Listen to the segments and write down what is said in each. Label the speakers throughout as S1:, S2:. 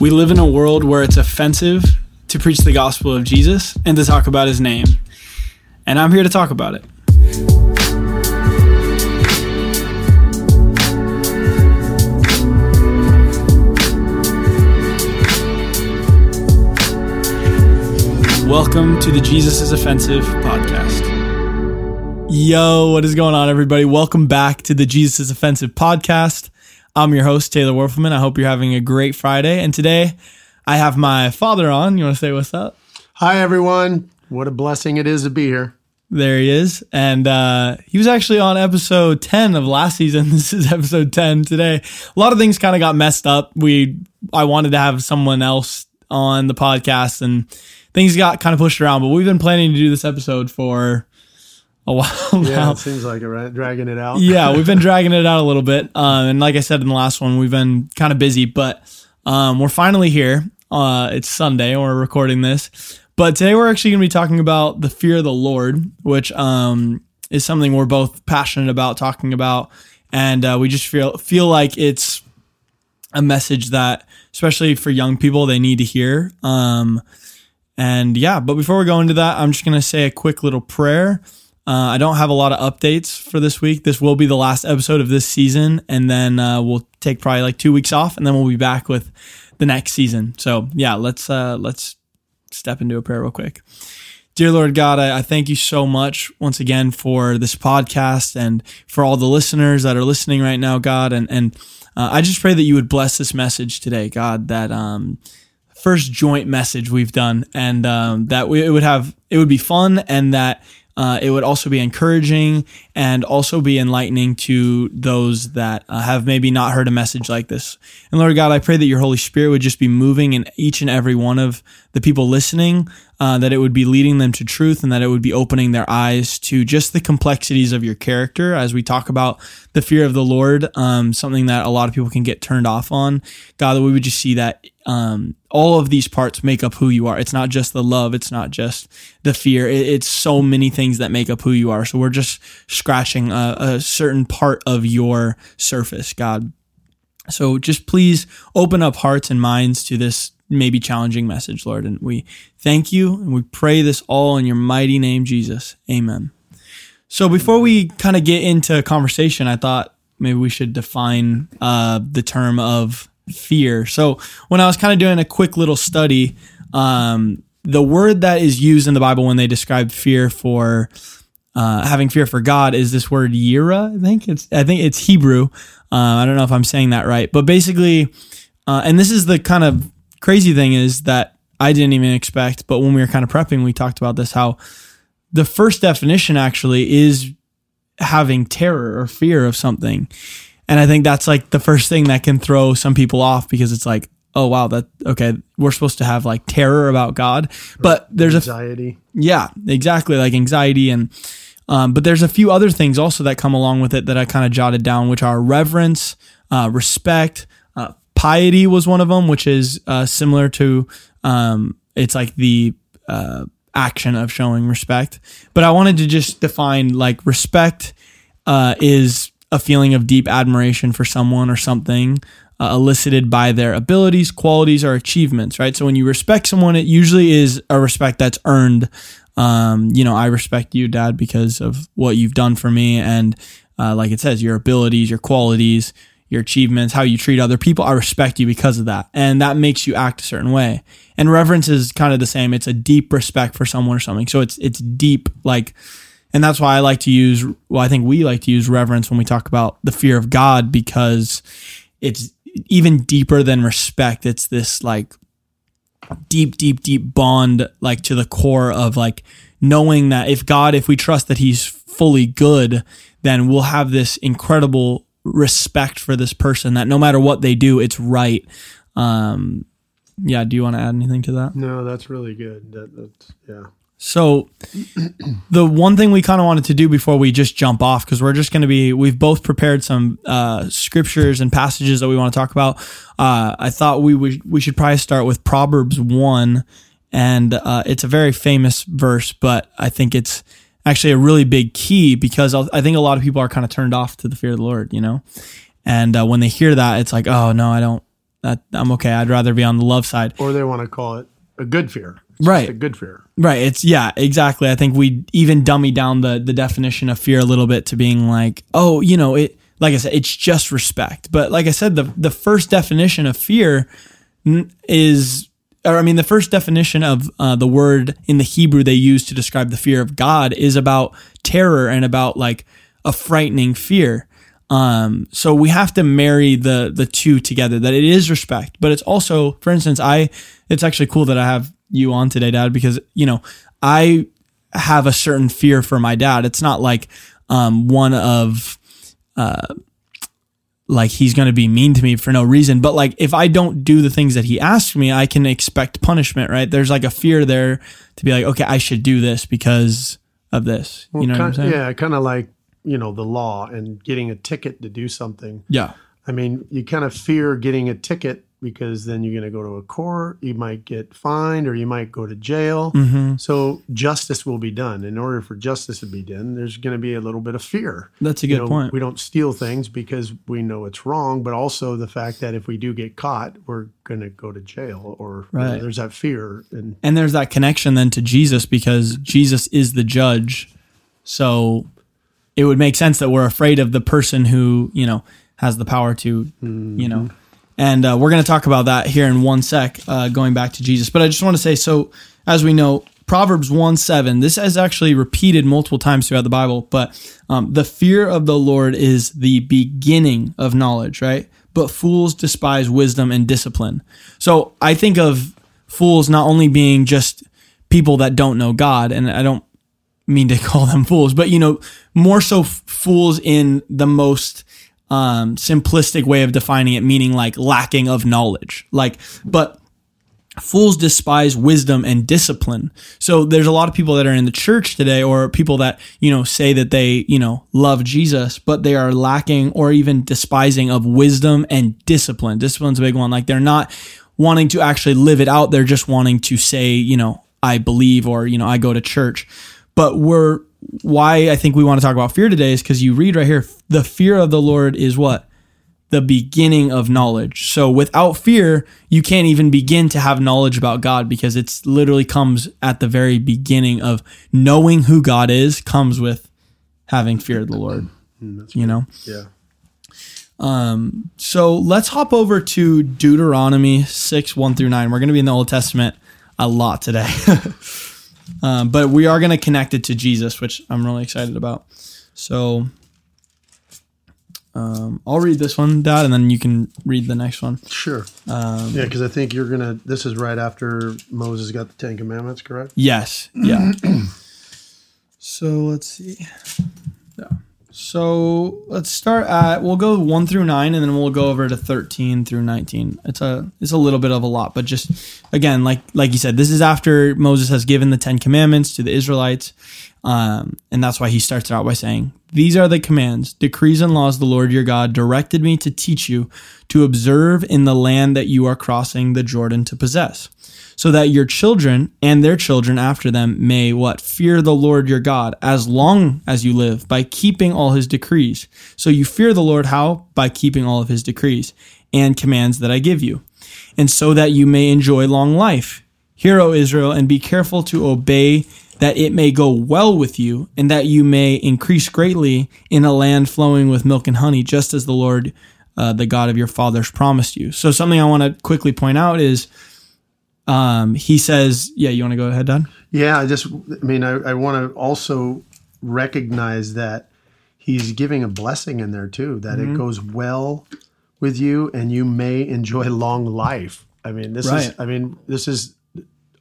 S1: We live in a world where it's offensive to preach the gospel of Jesus and to talk about his name. And I'm here to talk about it. Welcome to the Jesus is Offensive podcast. Yo, what is going on, everybody? Welcome back to the Jesus is Offensive podcast. I'm your host, Taylor Werfelman. I hope you're having a great Friday. And today I have my father on. You want to say what's up?
S2: Hi, everyone. What a blessing it is to be here.
S1: There he is. And uh, he was actually on episode 10 of last season. This is episode 10 today. A lot of things kind of got messed up. We I wanted to have someone else on the podcast and things got kind of pushed around, but we've been planning to do this episode for a while now.
S2: Yeah, it seems like it, right? Dragging it out.
S1: yeah, we've been dragging it out a little bit. Um, and like I said in the last one, we've been kind of busy, but um, we're finally here. Uh, it's Sunday, and we're recording this. But today we're actually going to be talking about the fear of the Lord, which um, is something we're both passionate about talking about, and uh, we just feel feel like it's a message that, especially for young people, they need to hear. Um, and yeah, but before we go into that, I'm just going to say a quick little prayer. Uh, I don't have a lot of updates for this week. This will be the last episode of this season, and then uh, we'll take probably like two weeks off, and then we'll be back with the next season. So yeah, let's uh, let's step into a prayer real quick. Dear Lord God, I, I thank you so much once again for this podcast and for all the listeners that are listening right now, God, and and uh, I just pray that you would bless this message today, God. That um, first joint message we've done, and um, that we, it would have it would be fun, and that uh, it would also be encouraging and also be enlightening to those that uh, have maybe not heard a message like this. And Lord God, I pray that your Holy Spirit would just be moving in each and every one of the people listening, uh, that it would be leading them to truth and that it would be opening their eyes to just the complexities of your character as we talk about the fear of the Lord, um, something that a lot of people can get turned off on. God, that we would just see that um, all of these parts make up who you are. It's not just the love. It's not just the fear. It, it's so many things that make up who you are. So we're just scratching a, a certain part of your surface, God. So just please open up hearts and minds to this maybe challenging message, Lord. And we thank you and we pray this all in your mighty name, Jesus. Amen. So before we kind of get into conversation, I thought maybe we should define uh, the term of fear. So when I was kind of doing a quick little study, um, the word that is used in the Bible when they describe fear for uh, having fear for God is this word yira. I think it's I think it's Hebrew. Uh, I don't know if I'm saying that right, but basically, uh, and this is the kind of crazy thing is that I didn't even expect. But when we were kind of prepping, we talked about this how the first definition actually is having terror or fear of something. And I think that's like the first thing that can throw some people off because it's like, oh wow, that okay, we're supposed to have like terror about God, but there's
S2: anxiety.
S1: a yeah, exactly like anxiety and um, but there's a few other things also that come along with it that I kind of jotted down, which are reverence, uh, respect, piety was one of them, which is uh, similar to um, it's like the uh, action of showing respect. But I wanted to just define like respect uh, is a feeling of deep admiration for someone or something uh, elicited by their abilities, qualities, or achievements, right? So when you respect someone, it usually is a respect that's earned. Um, you know, I respect you, Dad, because of what you've done for me. And uh, like it says, your abilities, your qualities, your achievements, how you treat other people. I respect you because of that. And that makes you act a certain way. And reverence is kind of the same. It's a deep respect for someone or something. So it's, it's deep, like, and that's why I like to use, well, I think we like to use reverence when we talk about the fear of God because it's even deeper than respect. It's this like deep, deep, deep bond, like to the core of like knowing that if God, if we trust that He's fully good, then we'll have this incredible respect for this person that no matter what they do, it's right. Um, yeah. Do you want to add anything to that?
S2: No, that's really good. That, that's yeah.
S1: So, the one thing we kind of wanted to do before we just jump off, because we're just going to be, we've both prepared some uh, scriptures and passages that we want to talk about. Uh, I thought we would we should probably start with Proverbs one, and uh, it's a very famous verse, but I think it's actually a really big key because I think a lot of people are kind of turned off to the fear of the Lord, you know, and uh, when they hear that, it's like, oh no, I don't, that I'm okay. I'd rather be on the love side.
S2: Or they want to call it a good fear. It's
S1: Right.
S2: A good fear.
S1: Right. It's yeah, exactly. I think we even dummy down the the definition of fear a little bit to being like, oh, you know, it like I said, it's just respect. But like I said, the the first definition of fear is or I mean the first definition of uh, the word in the Hebrew they use to describe the fear of God is about terror and about like a frightening fear. Um, so we have to marry the the two together. That it is respect, but it's also, for instance, I. It's actually cool that I have you on today, Dad, because you know I have a certain fear for my dad. It's not like um, one of uh, like he's going to be mean to me for no reason, but like if I don't do the things that he asks me, I can expect punishment. Right? There's like a fear there to be like, okay, I should do this because of this. you know what I'm saying?
S2: Yeah, kind of like, you know, the law and getting a ticket to do something.
S1: Yeah.
S2: I mean, you kind of fear getting a ticket because then you're going to go to a court, you might get fined, or you might go to jail.
S1: Mm-hmm.
S2: So justice will be done. In order for justice to be done, there's going to be a little bit of fear.
S1: That's a
S2: You
S1: good
S2: know,
S1: point.
S2: We don't steal things because we know it's wrong, but also the fact that if we do get caught, we're going to go to jail, or you know, there's that fear. And
S1: and there's that connection then to Jesus because Jesus is the judge. So it would make sense that we're afraid of the person who, you know, has the power to, you know. And uh, we're going to talk about that here in one sec, uh, going back to Jesus. But I just want to say so, as we know, Proverbs 1 7, this is actually repeated multiple times throughout the Bible, but um, the fear of the Lord is the beginning of knowledge, right? But fools despise wisdom and discipline. So I think of fools not only being just people that don't know God, and I don't mean to call them fools, but you know, more so f- fools in the most um, simplistic way of defining it, meaning like lacking of knowledge. Like, but fools despise wisdom and discipline. So there's a lot of people that are in the church today or people that, you know, say that they, you know, love Jesus, but they are lacking or even despising of wisdom and discipline. Discipline's a big one. Like they're not wanting to actually live it out. They're just wanting to say, you know, I believe or, you know, I go to church. But we're why I think we want to talk about fear today is because you read right here, the fear of the Lord is what? The beginning of knowledge. So without fear, you can't even begin to have knowledge about God because it's literally comes at the very beginning of knowing who God is, comes with having fear of the Lord. You know?
S2: yeah,
S1: Um, so let's hop over to Deuteronomy 6, 1 through 9. We're going to be in the Old Testament a lot today. um, but we are going to connect it to Jesus, which I'm really excited about. So um, I'll read this one, Dad, and then you can read the next one.
S2: sure.
S1: Um,
S2: Yeah, because I think you're gonna. This is right after Moses got the Ten Commandments, correct?
S1: Yes. Yeah. so let's see. So let's start at we'll go one through nine and then we'll go over to thirteen through nineteen. It's a it's a little bit of a lot, but just again, like like you said, this is after Moses has given the Ten Commandments to the Israelites. Um, and that's why he starts it out by saying, These are the commands, decrees, and laws the Lord your God directed me to teach you to observe in the land that you are crossing the Jordan to possess so that your children and their children after them may what fear the Lord your God as long as you live by keeping all his decrees. So you fear the Lord how? By keeping all of his decrees and commands that I give you. And so that you may enjoy long life. Hear, O Israel, and be careful to obey that it may go well with you and that you may increase greatly in a land flowing with milk and honey, just as the Lord, uh, the God of your fathers promised you. So something I want to quickly point out is, um, he says, yeah, you want to go ahead, Don?
S2: Yeah, I just, I mean, I, I want to also recognize that he's giving a blessing in there too, that
S1: Mm-hmm.
S2: it goes well with you and you may enjoy long life. I mean, this
S1: Right.
S2: is, I mean, this is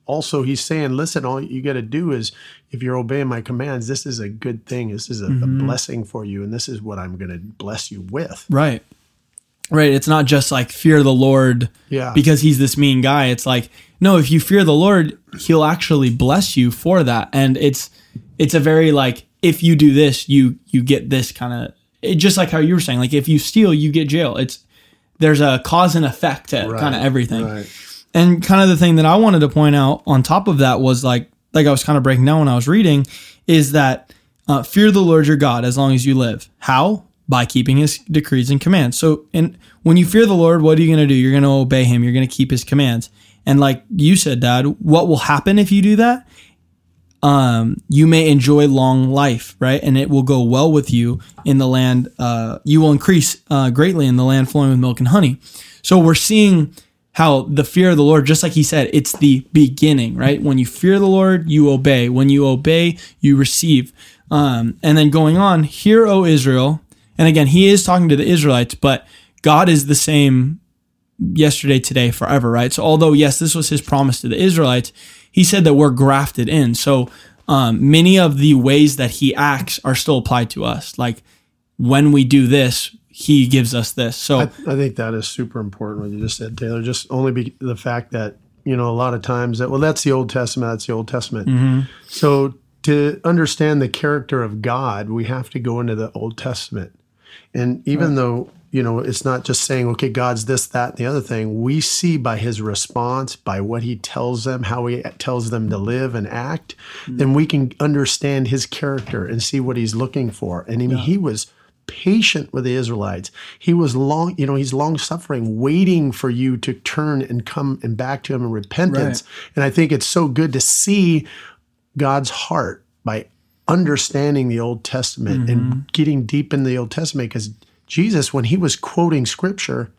S2: also, he's saying, listen, all you got to do is, if you're obeying my commands, this is a good thing. This is a,
S1: Mm-hmm.
S2: a blessing for you. And this is what I'm going to bless you with.
S1: Right. Right. It's not just like fear the Lord
S2: Yeah.
S1: because he's this mean guy. It's like, no, if you fear the Lord, he'll actually bless you for that. And it's it's a very like if you do this, you you get this kind of just like how you were saying, like if you steal, you get jail. It's there's a cause and effect to
S2: Right,
S1: kind of everything.
S2: Right.
S1: And kind of the thing that I wanted to point out on top of that was like, like I was kind of breaking down when I was reading, is that uh, fear the Lord your God as long as you live. How? by keeping his decrees and commands. So, and when you fear the Lord, what are you going to do? You're going to obey him. You're going to keep his commands. And like you said, Dad, what will happen if you do that? Um, you may enjoy long life, right? And it will go well with you in the land. Uh, you will increase uh, greatly in the land flowing with milk and honey. So we're seeing how the fear of the Lord, just like he said, it's the beginning, right? When you fear the Lord, you obey. When you obey, you receive. Um, and then going on, hear, O Israel. And again, he is talking to the Israelites, but God is the same yesterday, today, forever, right? So although, yes, this was his promise to the Israelites, he said that we're grafted in. So um, many of the ways that he acts are still applied to us. Like when we do this, he gives us this. So
S2: I, I think that is super important what you just said, Taylor. Just only be the fact that, you know, a lot of times that, well, that's the Old Testament, that's the Old Testament.
S1: Mm-hmm.
S2: So to understand the character of God, we have to go into the Old Testament. And even though, you know, it's not just saying, okay, God's this, that, and the other thing, we see by his response, by what he tells them, how he tells them to live and act, then we can understand his character and see what he's looking for. And I mean, he was patient with the Israelites. He was long, you know, he's long suffering, waiting for you to turn and come and back to him in repentance. And I think it's so good to see God's heart by understanding the Old Testament and mm-hmm. getting deep in the Old Testament because Jesus, when he was quoting scripture,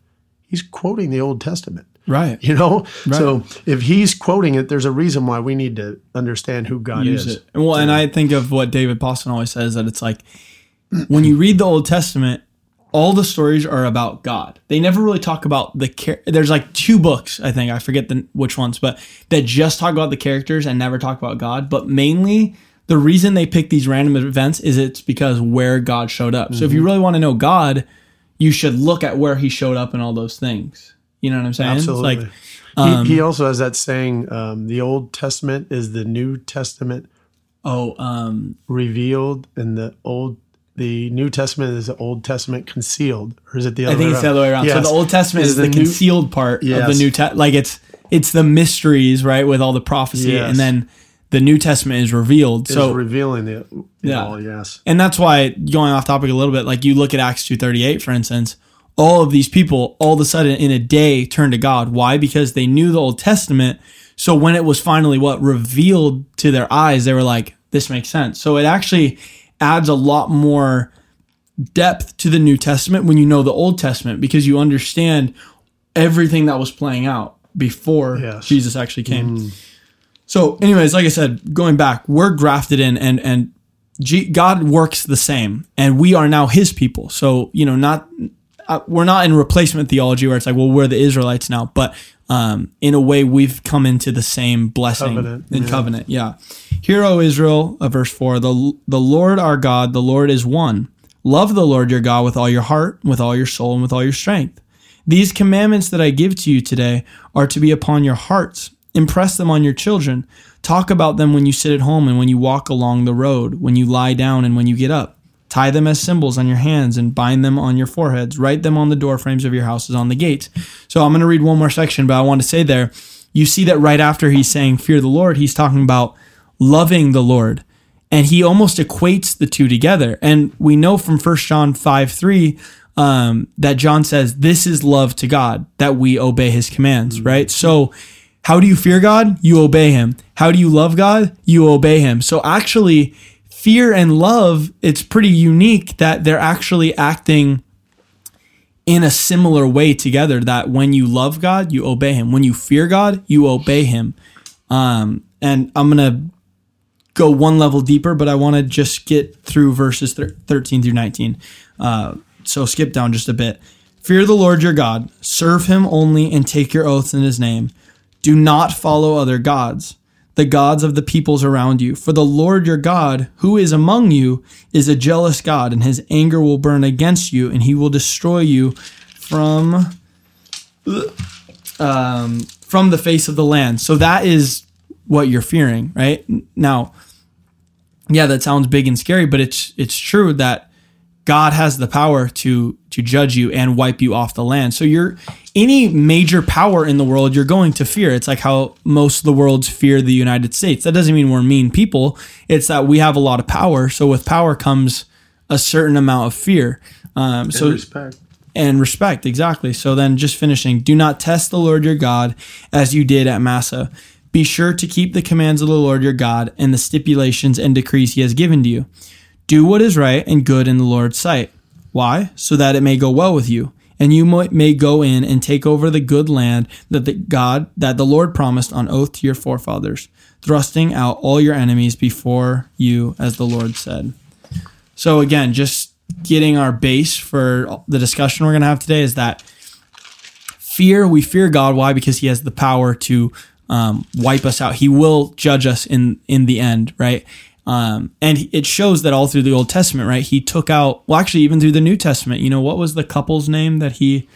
S2: he's quoting the Old Testament.
S1: right.
S2: You know? So if he's quoting it, there's a reason why we need to understand who God
S1: use
S2: is.
S1: it. Well, and I think of what David Boston always says that it's like when you read the Old Testament, all the stories are about God. They never really talk about the char- there's like two books, I think, I forget the which ones, but that just talk about the characters and never talk about God, but mainly the reason they pick these random events is it's because where God showed up. So if you really want to know God, you should look at where he showed up and all those things. You know what I'm saying? It's
S2: Absolutely.
S1: like um,
S2: he, he also has that saying, um, the Old Testament is the New Testament
S1: oh, um,
S2: revealed, and the Old the New Testament is the Old Testament concealed, or is it the other?
S1: I think
S2: way
S1: it's the other way around. So the Old Testament is,
S2: Is
S1: the,
S2: the new-
S1: concealed part of the New Testament. Like it's it's the mysteries, right, with all the prophecy,
S2: Yes.
S1: and then the New Testament is revealed.
S2: Is
S1: so
S2: revealing the it
S1: Yeah.
S2: all. Yes,
S1: and that's why going off topic a little bit, like you look at Acts two thirty eight, for instance, all of these people all of a sudden in a day turned to God. Why? Because they knew the Old Testament. So when it was finally what revealed to their eyes, they were like, "This makes sense." So it actually adds a lot more depth to the New Testament when you know the Old Testament because you understand everything that was playing out before
S2: Yes.
S1: Jesus actually came. So, anyways, like I said, going back, we're grafted in, and and G- God works the same, and we are now His people. So, you know, not uh, we're not in replacement theology where it's like, well, we're the Israelites now, but um, in a way, we've come into the same blessing
S2: Covenant,
S1: in
S2: yeah.
S1: covenant. Yeah. Hear, O Israel, uh, verse four: the the Lord our God, the Lord is one. Love the Lord your God with all your heart, with all your soul, and with all your strength. These commandments that I give to you today are to be upon your hearts. Impress them on your children. Talk about them when you sit at home and when you walk along the road, when you lie down and when you get up. Tie them as symbols on your hands and bind them on your foreheads. Write them on the door frames of your houses on the gates. So I'm going to read one more section, but I want to say there, you see that right after he's saying fear the Lord, he's talking about loving the Lord. And he almost equates the two together. And we know from 1 John 5 3 um, that John says, This is love to God, that we obey his commands, right? So, how do you fear God? You obey him. How do you love God? You obey him. So, actually, fear and love, it's pretty unique that they're actually acting in a similar way together that when you love God, you obey him. When you fear God, you obey him. Um, and I'm going to go one level deeper, but I want to just get through verses thir- 13 through 19. Uh, so skip down just a bit. Fear the Lord your God, serve him only, and take your oaths in his name. Do not follow other gods, the gods of the peoples around you. For the Lord your God, who is among you, is a jealous God, and his anger will burn against you, and he will destroy you from um, from the face of the land. So that is what you're fearing, right? Now, yeah, that sounds big and scary, but it's it's true that God has the power to to judge you and wipe you off the land. So you're any major power in the world you're going to fear. It's like how most of the worlds fear the United States. That doesn't mean we're mean people. It's that we have a lot of power. So with power comes a certain amount of fear. Um, so
S2: And respect.
S1: and respect exactly so then just finishing do not test the lord your god as you did at Massah be sure to keep the commands of the lord your god and the stipulations and decrees he has given to you do what is right and good in the lord's sight why so that it may go well with you and you may go in and take over the good land that the god that the lord promised on oath to your forefathers thrusting out all your enemies before you as the lord said so again, just getting our base for the discussion we're going to have today is that fear. We fear God. Why? Because He has the power to um, wipe us out. He will judge us in in the end, right? Um, and it shows that all through the Old Testament, right? He took out. Well, actually, even through the New Testament, you know, what was the couple's name that he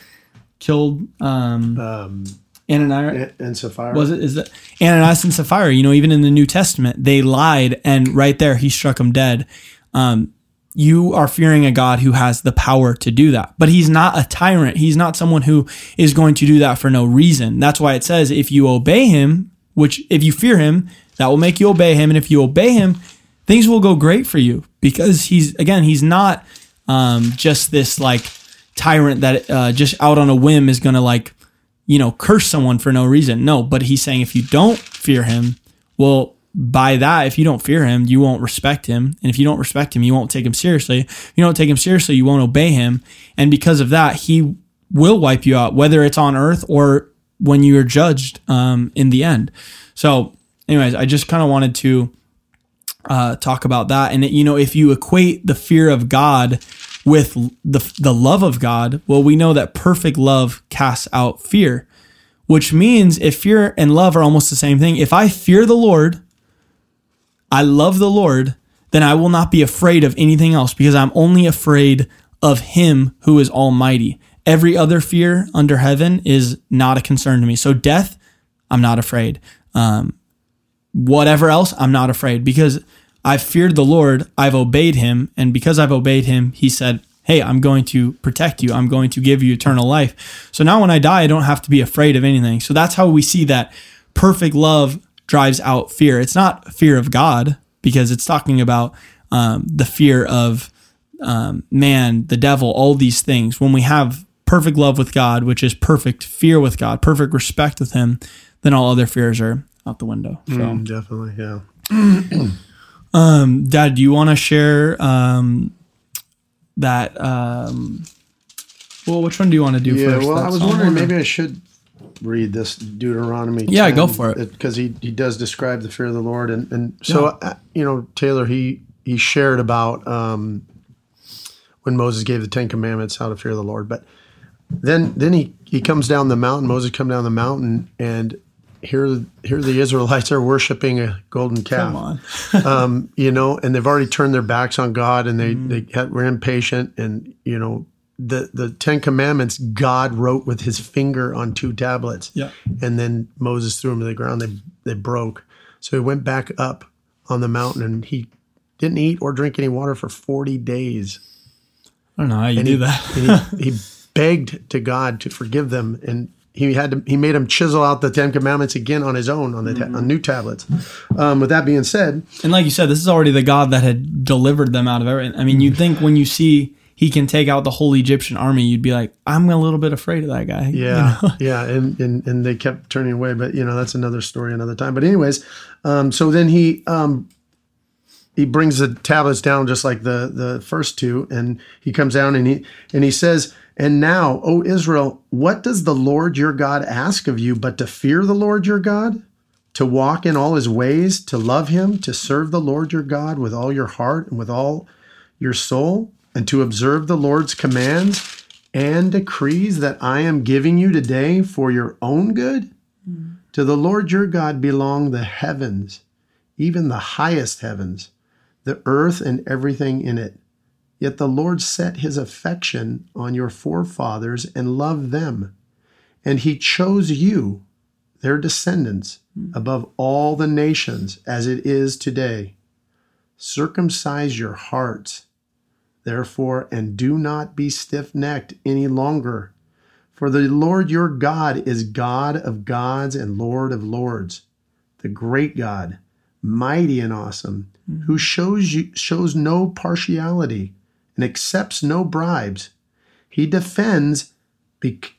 S1: killed? Um,
S2: Um,
S1: Ananias.
S2: and, Sapphira.
S1: Was it is that Ananias and Sapphira? You know, even in the New Testament, they lied, and right there, he struck them dead. Um, you are fearing a God who has the power to do that, but he's not a tyrant. He's not someone who is going to do that for no reason. That's why it says, if you obey him, which if you fear him, that will make you obey him, and if you obey him, things will go great for you because he's again, he's not um, just this like tyrant that uh, just out on a whim is going to like you know, curse someone for no reason. No, but he's saying if you don't fear him, well, by that, if you don't fear him, you won't respect him. And if you don't respect him, you won't take him seriously. If you don't take him seriously, you won't obey him. And because of that, he will wipe you out, whether it's on earth or when you are judged um, in the end. So, anyways, I just kind of wanted to uh, talk about that. And you know, if you equate the fear of God with the the love of God, well, we know that perfect love casts out fear, which means if fear and love are almost the same thing. If I fear the Lord, I love the Lord, then I will not be afraid of anything else because I'm only afraid of Him who is Almighty. Every other fear under heaven is not a concern to me. So death, I'm not afraid. Um, whatever else, I'm not afraid because I've feared the Lord, I've obeyed him, and because I've obeyed him, he said, Hey, I'm going to protect you, I'm going to give you eternal life. So now when I die, I don't have to be afraid of anything. So that's how we see that perfect love drives out fear. It's not fear of God because it's talking about um, the fear of um, man, the devil, all these things. When we have perfect love with God, which is perfect fear with God, perfect respect with Him, then all other fears are out the window. So.
S2: Mm, definitely, yeah.
S1: Um, Dad, do you want to share um, that? Um, well, which one do you want to do
S2: Yeah,
S1: first?
S2: well, I was wondering maybe I should read this Deuteronomy.
S1: Yeah, go for it.
S2: because he he does describe the fear of the Lord, and and so uh, you know Taylor he he shared about um, when Moses gave the Ten Commandments how to fear the Lord, but then then he he comes down the mountain. Moses come down the mountain, and here here the Israelites are worshiping a golden calf.
S1: Come on.
S2: um, you know, and they've already turned their backs on God, and they they had, were impatient, and you know, the the Ten Commandments God wrote with His finger on two tablets,
S1: Yeah.
S2: and then Moses threw them to the ground. They they broke, so he went back up on the mountain, and he didn't eat or drink any water for forty days.
S1: I don't know how you
S2: And
S1: do
S2: he,
S1: that.
S2: he, he begged to God to forgive them, and he had to. He made him chisel out the Ten Commandments again on his own on the ta- on new tablets. Um, with that being said,
S1: And like you said, this is already the God that had delivered them out of everything. I mean, you'd think when you see he can take out the whole Egyptian army, you'd be like, I'm a little bit afraid of that guy. you
S2: Yeah,
S1: know?
S2: yeah, and, and and they kept turning away, but you know that's another story, another time. But anyways, um, so then he um, he brings the tablets down just like the the first two, and he comes down and he and he says, "And now, O Israel, what does the Lord your God ask of you but to fear the Lord your God?" To walk in all his ways, to love him, to serve the Lord your God with all your heart and with all your soul, and to observe the Lord's commands and decrees that I am giving you today for your own good? Hmm. To the Lord your God belong the heavens, even the highest heavens, the earth and everything in it. Yet the Lord set his affection on your forefathers and loved them. And he chose you, their descendants, hmm. above all the nations as it is today. Circumcise your hearts, therefore, and do not be stiff necked any longer. For the Lord your God is God of gods and Lord of lords, the great God, mighty and awesome, hmm. who shows you shows no partiality and accepts no bribes. He defends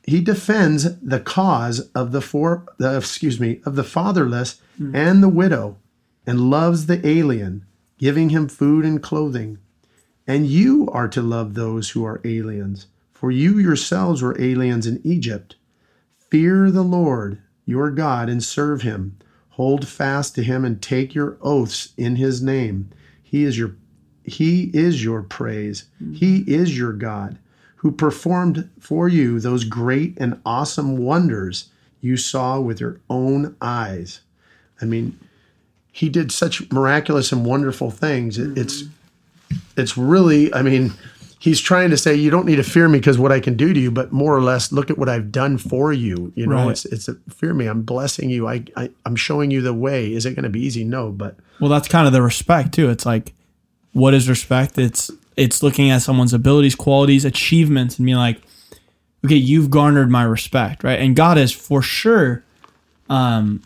S2: he defends the cause of the for the excuse me of the fatherless hmm. and the widow and loves the alien, giving him food and clothing. And you are to love those who are aliens, for you yourselves were aliens in Egypt. Fear the Lord your God and serve him. Hold fast to him and take your oaths in his name. He is your he is your praise. He is your God who performed for you those great and awesome wonders you saw with your own eyes. I mean, he did such miraculous and wonderful things. It, It's it's really, I mean, he's trying to say you don't need to fear me because what I can do to you, but more or less look at what I've done for you. You know,
S1: Right.
S2: it's it's a, fear me. I'm blessing you. I, I I'm showing you the way. Is it going to be easy? No, but
S1: Well, that's kind of the respect too. It's like, what is respect? It's it's looking at someone's abilities, qualities, achievements, and being like, okay, you've garnered my respect, right? And God has for sure, um,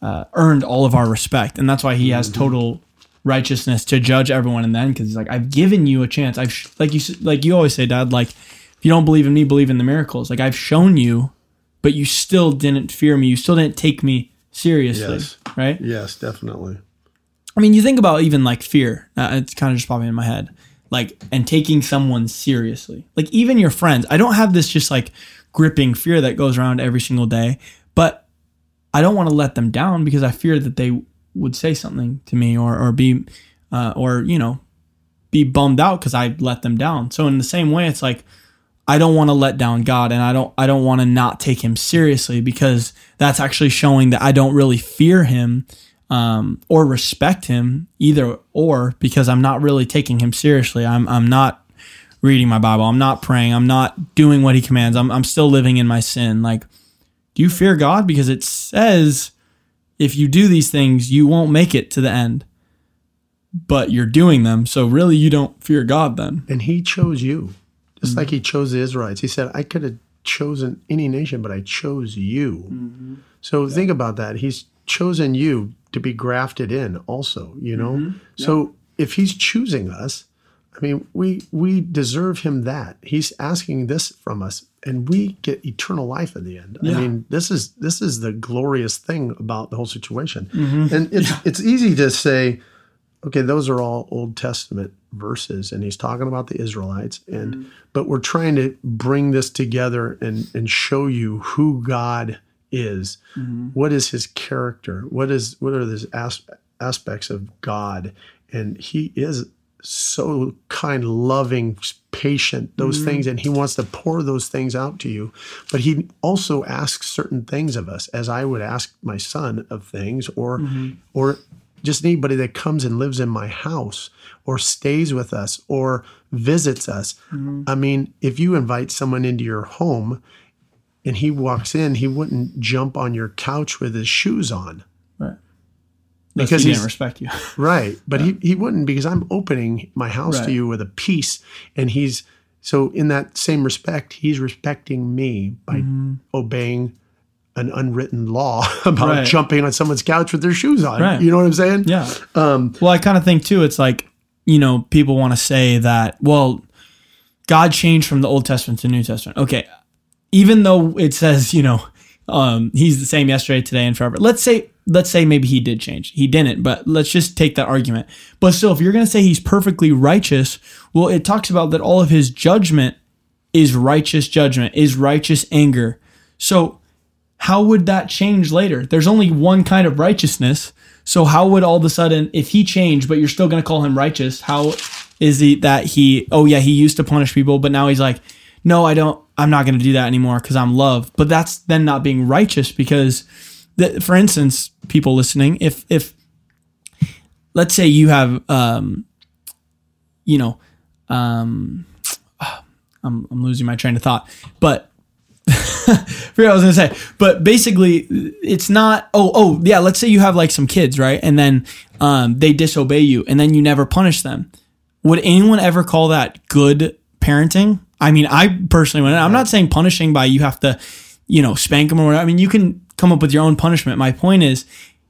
S1: uh, earned all of our respect, and that's why He has total righteousness to judge everyone And then because He's like, I've given you a chance. I've sh- like you like you always say, Dad. Like, if you don't believe in me, believe in the miracles. Like I've shown you, but you still didn't fear me. You still didn't take me seriously,
S2: Yes.
S1: right?
S2: yes, definitely.
S1: I mean, you think about even like fear. Uh, it's kind of just popping in my head, like and taking someone seriously. Like even your friends. I don't have this just like gripping fear that goes around every single day, but I don't want to let them down because I fear that they would say something to me or or be uh, or you know be bummed out because I let them down. So in the same way, it's like I don't want to let down God and I don't I don't want to not take him seriously because that's actually showing that I don't really fear him um, or respect him either or because I'm not really taking him seriously. I'm I'm not reading my Bible. I'm not praying. I'm not doing what he commands. I'm I'm still living in my sin. Like do you fear God because it says if you do these things you won't make it to the end. But you're doing them. So really you don't fear God then.
S2: And he chose you, just like he chose the Israelites. He said, I could have chosen any nation, but I chose you. So think about that. He's chosen you to be grafted in also, you know? Mm-hmm. So if he's choosing us, I mean, we we deserve him that. He's asking this from us and we get eternal life at the end.
S1: Yeah.
S2: I mean, this is this is the glorious thing about the whole situation. Mm-hmm. And it's it's easy to say, okay, those are all Old Testament verses, and he's talking about the Israelites, and mm-hmm. but we're trying to bring this together and and show you who God is, mm-hmm. what is His character, what is what are the as- aspects of God, and He is so kind, loving, patient, those mm-hmm. things, and He wants to pour those things out to you, but He also asks certain things of us, as I would ask my son of things, or mm-hmm. or just anybody that comes and lives in my house or stays with us or visits us. I mean, if you invite someone into your home and he walks in, he wouldn't jump on your couch with his shoes on.
S1: Right.
S2: Because
S1: Because he didn't respect you.
S2: Right. But he, he wouldn't because I'm opening my house
S1: Right.
S2: to you with a peace. And he's so in that same respect, he's respecting me by
S1: Mm-hmm.
S2: obeying an unwritten law about
S1: Right.
S2: jumping on someone's couch with their shoes on.
S1: Right.
S2: You know what I'm saying?
S1: Yeah.
S2: Um,
S1: Well, I kind of think too, it's like, you know, people want to say that, well, God changed from the Old Testament to New Testament. Okay. Even though it says, you know, um, he's the same yesterday, today, and forever. Let's say, let's say maybe he did change. He didn't, but let's just take that argument. But still, if you're going to say he's perfectly righteous, well, it talks about that all of his judgment is righteous judgment, is righteous anger. So how would that change later? There's only one kind of righteousness. So how would all of a sudden, if he changed, but you're still going to call him righteous, how is he that he? Oh yeah, he used to punish people, but now he's like, no, I don't. I'm not going to do that anymore because I'm love. But that's then not being righteous because, for instance, people listening, if if let's say you have, um, you know, um, I'm I'm losing my train of thought, but forget what I was gonna say. But basically, it's not. Oh, oh, yeah. Let's say you have like some kids, right? And then um, they disobey you, and then you never punish them. Would anyone ever call that good parenting? I mean, I personally wouldn't. I'm not saying punishing by you have to, you know, spank them or whatever. I mean, you can come up with your own punishment. My point is,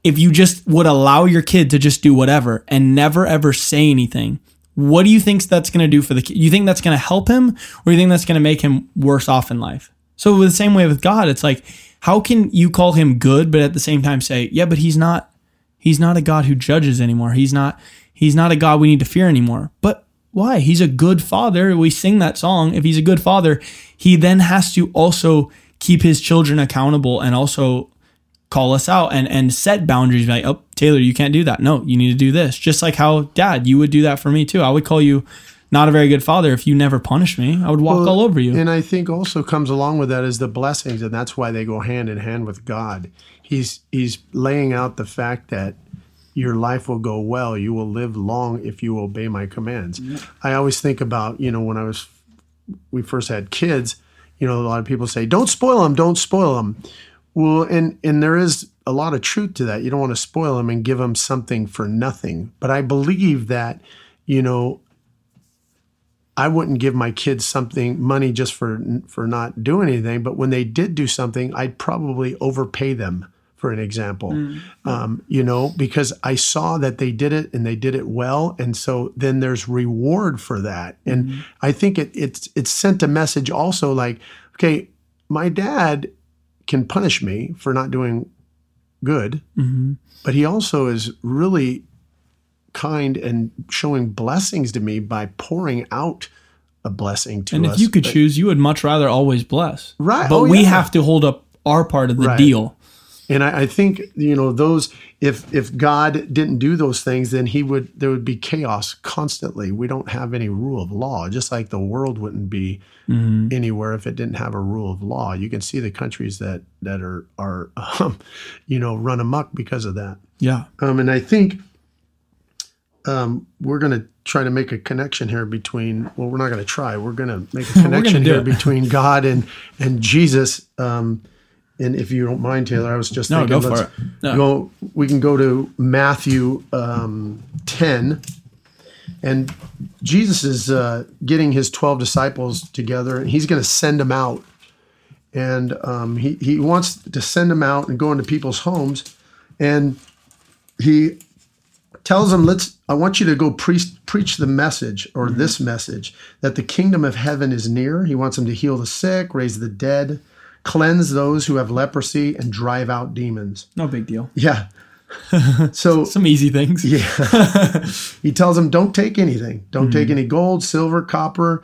S1: if you just would allow your kid to just do whatever and never ever say anything, what do you think that's going to do for the kid? You think that's going to help him or you think that's going to make him worse off in life? So the same way with God, it's like how can you call him good but at the same time say, "Yeah, but he's not he's not a God who judges anymore. He's not he's not a God we need to fear anymore." But why? He's a good father. We sing that song. If he's a good father, he then has to also keep his children accountable and also call us out and and set boundaries like oh taylor you can't do that no you need to do this just like how dad you would do that for me too i would call you not a very good father if you never punished me i would walk
S2: Well,
S1: all over you
S2: And I think also comes along with that is the blessings, and that's why they go hand in hand with God. He's he's laying out the fact that your life will go well. You will live long if you obey my commands. I always think about you know when I was we first had kids. You know, a lot of people say, "Don't spoil them, don't spoil them." Well, and and there is a lot of truth to that. You don't want to spoil them and give them something for nothing. But I believe that you know I wouldn't give my kids something money just for for not doing anything, but when they did do something, I'd probably overpay them. For an example, mm. um, you know, because I saw that they did it and they did it well, and so then there's reward for that, and mm-hmm. I think it it's it's sent a message also like, okay, my dad can punish me for not doing good, mm-hmm. but he also is really kind and showing blessings to me by pouring out a blessing to
S1: and
S2: us.
S1: And if you could
S2: But-
S1: choose you would much rather always bless
S2: Right.
S1: but
S2: Oh,
S1: we
S2: yeah.
S1: have to hold up our part of the
S2: Right.
S1: deal
S2: and I, I think you know those. If if God didn't do those things, then He would there would be chaos constantly. We don't have any rule of law, just like the world wouldn't be
S1: Mm-hmm.
S2: anywhere if it didn't have a rule of law. You can see the countries that that are are um, you know run amok because of that.
S1: yeah
S2: Um, and I think um, we're going to try to make a connection here between. Well, we're not going to try. We're going to make a connection here between God and and Jesus. Um, and if you don't mind, Taylor, I was just
S1: No,
S2: thinking,
S1: go for
S2: let's
S1: it. No.
S2: go. We can go to Matthew um, ten, and Jesus is uh, getting his twelve disciples together, and he's going to send them out and um, he he wants to send them out and go into people's homes, and he tells them, "Let's. I want you to go preach preach the message or this message that the kingdom of heaven is near." He wants them to heal the sick, raise the dead, cleanse those who have leprosy, and drive out demons.
S1: no big deal
S2: Yeah. so
S1: some easy things
S2: yeah. he tells them, don't take anything. Don't take hmm. any gold, silver, copper,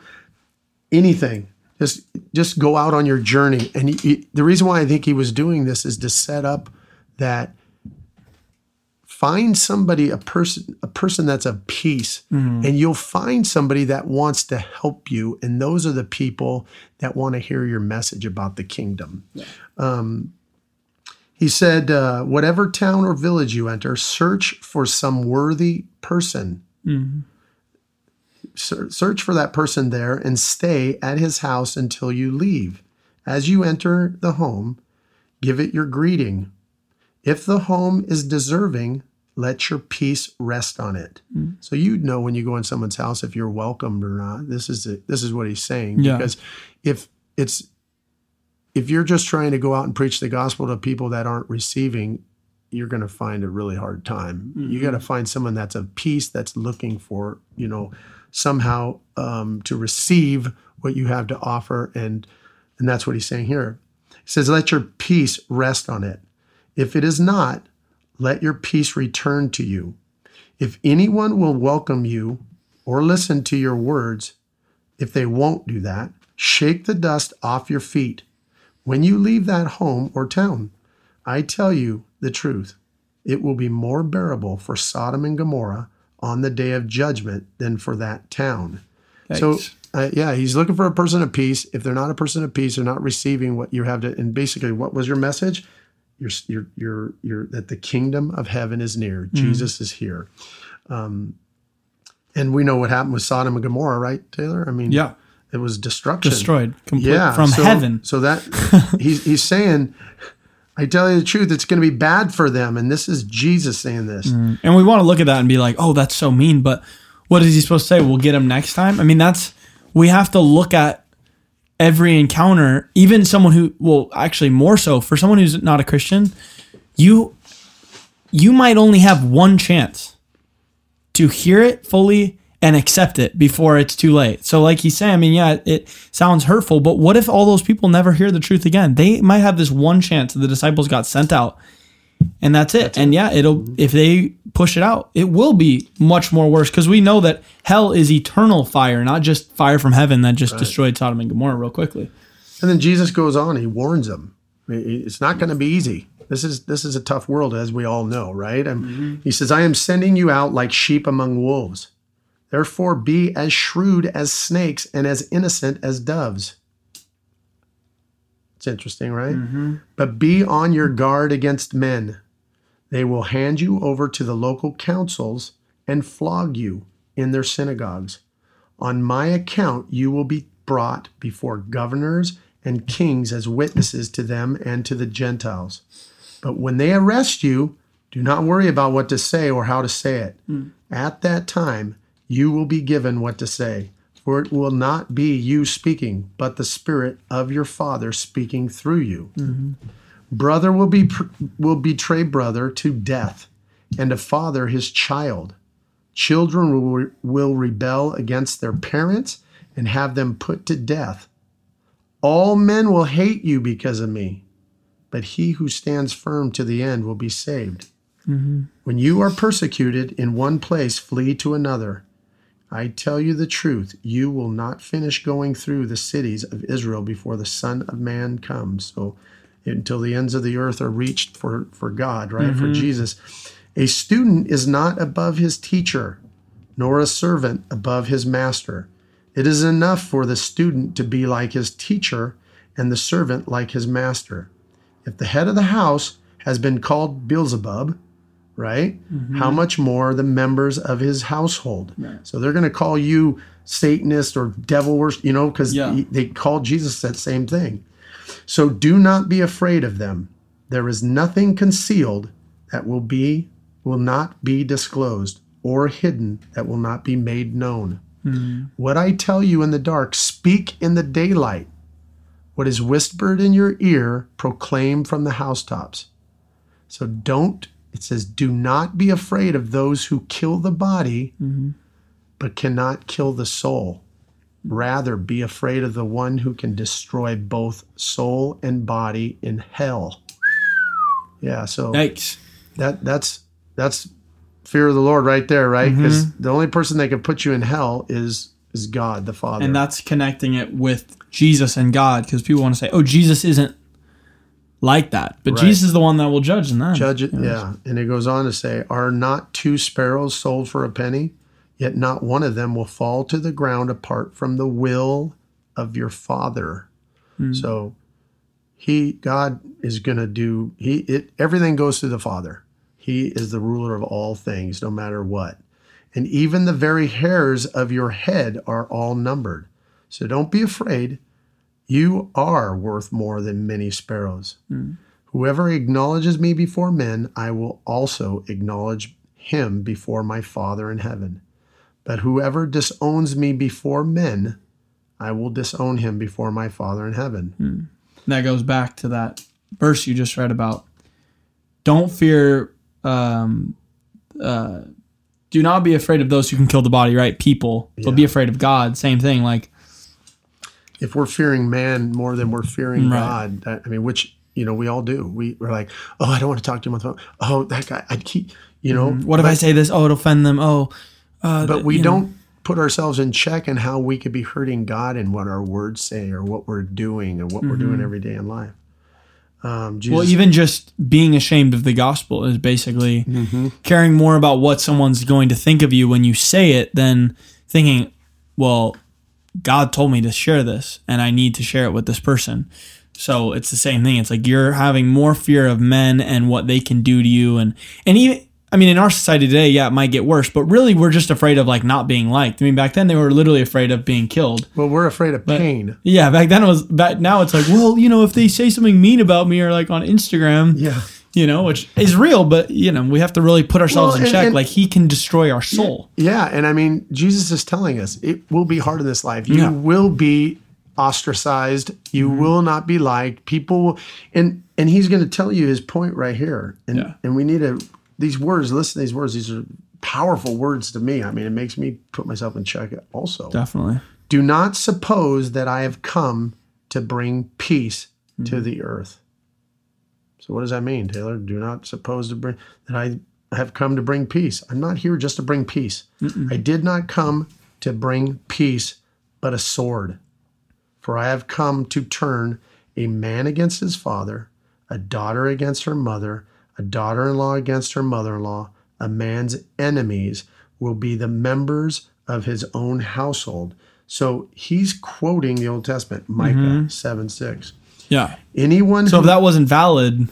S2: anything. Just just go out on your journey. And he, he- the reason why I think he was doing this is to set up that find somebody, a person, a person that's of peace, mm-hmm. and you'll find somebody that wants to help you. And those are the people that want to hear your message about the kingdom. Um, he said, uh, Whatever town or village you enter, search for some worthy person. Mm-hmm. Ser- search for that person there and stay at his house until you leave. As you enter the home, give it your greeting. If the home is deserving, let your peace rest on it. So you'd know when you go in someone's house if you're welcomed or not. This is. This is what he's saying.
S1: Yeah.
S2: Because if it's if you're just trying to go out and preach the gospel to people that aren't receiving, you're going to find a really hard time. You got to find someone that's of peace, that's looking for, you know, somehow um, to receive what you have to offer, and and that's what he's saying here. He says, "Let your peace rest on it. If it is not, let your peace return to you. If anyone will welcome you or listen to your words, if they won't do that, shake the dust off your feet when you leave that home or town. I tell you the truth, it will be more bearable for Sodom and Gomorrah on the day of judgment than for that town. So, uh, yeah, he's looking for a person of peace. If they're not a person of peace, they're not receiving what you have to. And basically, what was your message? You're, you're, you're, you're that the kingdom of heaven is near.
S1: Mm-hmm.
S2: Jesus is here. Um, and we know what happened with Sodom and Gomorrah, right, Taylor? I mean,
S1: yeah
S2: it was destruction
S1: destroyed complete
S2: yeah,
S1: from
S2: so,
S1: heaven
S2: So that he's he's saying, I tell you the truth, it's going to be bad for them, and this is Jesus saying this.
S1: And we want to look at that and be like, oh, that's so mean. But what is he supposed to say? We'll get him next time. I mean, that's, we have to look at every encounter, even someone who, well, actually more so for someone who's not a Christian, you, you might only have one chance to hear it fully and accept it before it's too late. So, like he's saying, I mean, yeah, it sounds hurtful, but what if all those people never hear the truth again? They might have this one chance that the disciples got sent out, and that's it. and yeah, it'll mm-hmm. if they push it out, it will be much more worse because we know that hell is eternal fire, not just fire from heaven that just destroyed Sodom and Gomorrah real quickly.
S2: And then Jesus goes on, he warns them. It's not going to be easy. This is this is a tough world, as we all know, right? And mm-hmm. he says, I am sending you out like sheep among wolves. Therefore, be as shrewd as snakes and as innocent as doves. It's interesting, right? Mm-hmm. But be on your guard against men. They will hand you over to the local councils and flog you in their synagogues. On my account, you will be brought before governors and kings as witnesses to them and to the Gentiles. But when they arrest you, do not worry about what to say or how to say it. Mm. At that time, you will be given what to say, for it will not be you speaking, but the Spirit of your Father speaking through you. Mm-hmm. Brother will be will betray brother to death, and a father his child. Children will, will rebel against their parents and have them put to death. All men will hate you because of me, but he who stands firm to the end will be saved. Mm-hmm. When you are persecuted in one place, flee to another. I tell you the truth, you will not finish going through the cities of Israel before the Son of Man comes. So, until the ends of the earth are reached for, for God, right? For mm-hmm. Jesus. A student is not above his teacher, nor a servant above his master. It is enough for the student to be like his teacher and the servant like his master. If the head of the house has been called Beelzebub, right? Mm-hmm. How much more the members of his household? So they're going to call you Satanist or devil worship, you know, because
S1: Yeah.
S2: they called Jesus that same thing. So do not be afraid of them. There is nothing concealed that will be will not be disclosed or hidden that will not be made known. Mm-hmm. What I tell you in the dark, speak in the daylight. What is whispered in your ear, proclaim from the housetops. So don't, it says, do not be afraid of those who kill the body, mm-hmm. but cannot kill the soul. Rather, be afraid of the one who can destroy both soul and body in hell. Yeah, so
S1: Yikes.
S2: that that's that's fear of the Lord right there, right? Mm-hmm. Because the only person that can put you in hell is is God the Father.
S1: And that's connecting it with Jesus and God because people want to say, oh, Jesus isn't like that. But
S2: Right.
S1: Jesus is the one that will judge in that.
S2: Judge it, yeah. And it goes on to say, Are not two sparrows sold for a penny? Yet not one of them will fall to the ground apart from the will of your Father. Hmm. So he God is gonna do he it everything goes through the Father. He is the ruler of all things, no matter what. And even the very hairs of your head are all numbered. So don't be afraid. You are worth more than many sparrows. Whoever acknowledges me before men, I will also acknowledge him before my Father in heaven. But whoever disowns me before men, I will disown him before my Father in heaven.
S1: that goes back to that verse you just read about don't fear um uh do not be afraid of those who can kill the body right people but be afraid of god same thing like
S2: If we're fearing man more than we're fearing
S1: Right.
S2: God, that, I mean, which you know we all do. We we're like, oh, I don't want to talk to him on the phone. Oh, that guy, I keep, you know.
S1: what if i say this oh it'll offend them oh uh
S2: but we don't put ourselves in check and how we could be hurting God in what our words say or what we're doing or what we're doing every day in life. Um, Jesus,
S1: well even just being ashamed of the gospel is basically
S2: Mm-hmm.
S1: caring more about what someone's going to think of you when you say it than thinking well god told me to share this and i need to share it with this person. So it's the same thing. It's like you're having more fear of men and what they can do to you. And and even i mean in our society today yeah it might get worse but really we're just afraid of like not being liked. I mean back then they were literally afraid of being killed.
S2: Well, we're afraid of pain.
S1: yeah back then it was back now it's like well you know if they say something mean about me or like on instagram
S2: Yeah.
S1: You know, which is real, but you know, we have to really put ourselves
S2: Well,
S1: in
S2: and-
S1: check.
S2: and-
S1: like he can destroy our soul.
S2: Yeah, and I mean, Jesus is telling us it will be hard in this life. You
S1: Yeah. Mm-hmm.
S2: will be ostracized. You will not be liked. People will, and and he's going to tell you his point right here. And
S1: Yeah.
S2: and we need to these words. Listen to these words. These are powerful words to me. I mean, it makes me put myself in check also.
S1: Definitely.
S2: Do not suppose that I have come to bring peace to the earth. So what does that mean, Taylor? Do not suppose to bring that I have come to bring peace. I'm not here just to bring peace. I did not come to bring peace, but a sword. For I have come to turn a man against his father, a daughter against her mother, a daughter in law against her mother in law. A man's enemies will be the members of his own household. So he's quoting the Old Testament, Micah mm-hmm. 7 6.
S1: Yeah.
S2: Anyone
S1: So
S2: who
S1: if that wasn't valid,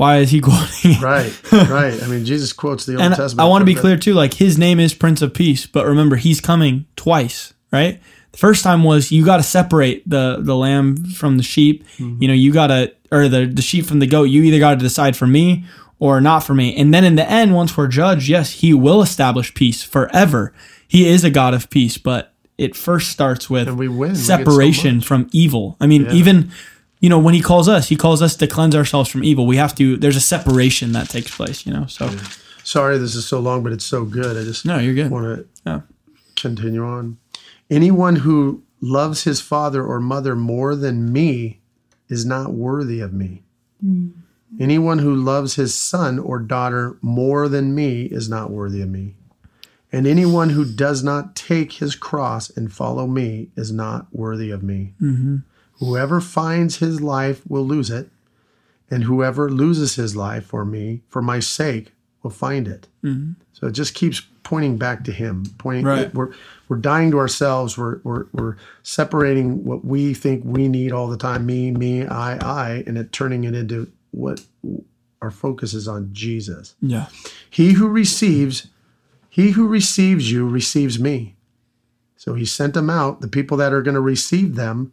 S1: why is he quoting? it?
S2: Right, right. I mean, Jesus quotes the Old
S1: And
S2: Testament.
S1: I want to be clear too. Like his name is Prince of Peace, but remember he's coming twice, right? The first time was you got to separate the the lamb from the sheep.
S2: Mm-hmm.
S1: You know, you got to or the the sheep from the goat. You either got to decide for me or not for me. And then in the end, once we're judged, yes, he will establish peace forever. He is a God of peace, but it first starts with
S2: And we win. We so
S1: separation from evil. I mean, even you know when he calls us, he calls us to cleanse ourselves from evil. We have to. There's a separation that takes place. You know, so
S2: Sorry, this is so long, but it's so good. I just
S1: no, you're good.
S2: want to
S1: Yeah.
S2: continue on. Anyone who loves his father or mother more than me is not worthy of me. Hmm. Anyone who loves his son or daughter more than me is not worthy of me. And anyone who does not take his cross and follow me is not worthy of me. Mm-hmm. Whoever finds his life will lose it, and whoever loses his life for me, for my sake, will find it. Mm-hmm. So it just keeps pointing back to him. Pointing,
S1: Right.
S2: we're we're dying to ourselves. We're, we're we're separating what we think we need all the time. Me, me, I, I, and it turning it into what our focus is on Jesus.
S1: Yeah.
S2: He who receives, he who receives you receives me. So he sent them out. The people that are going to receive them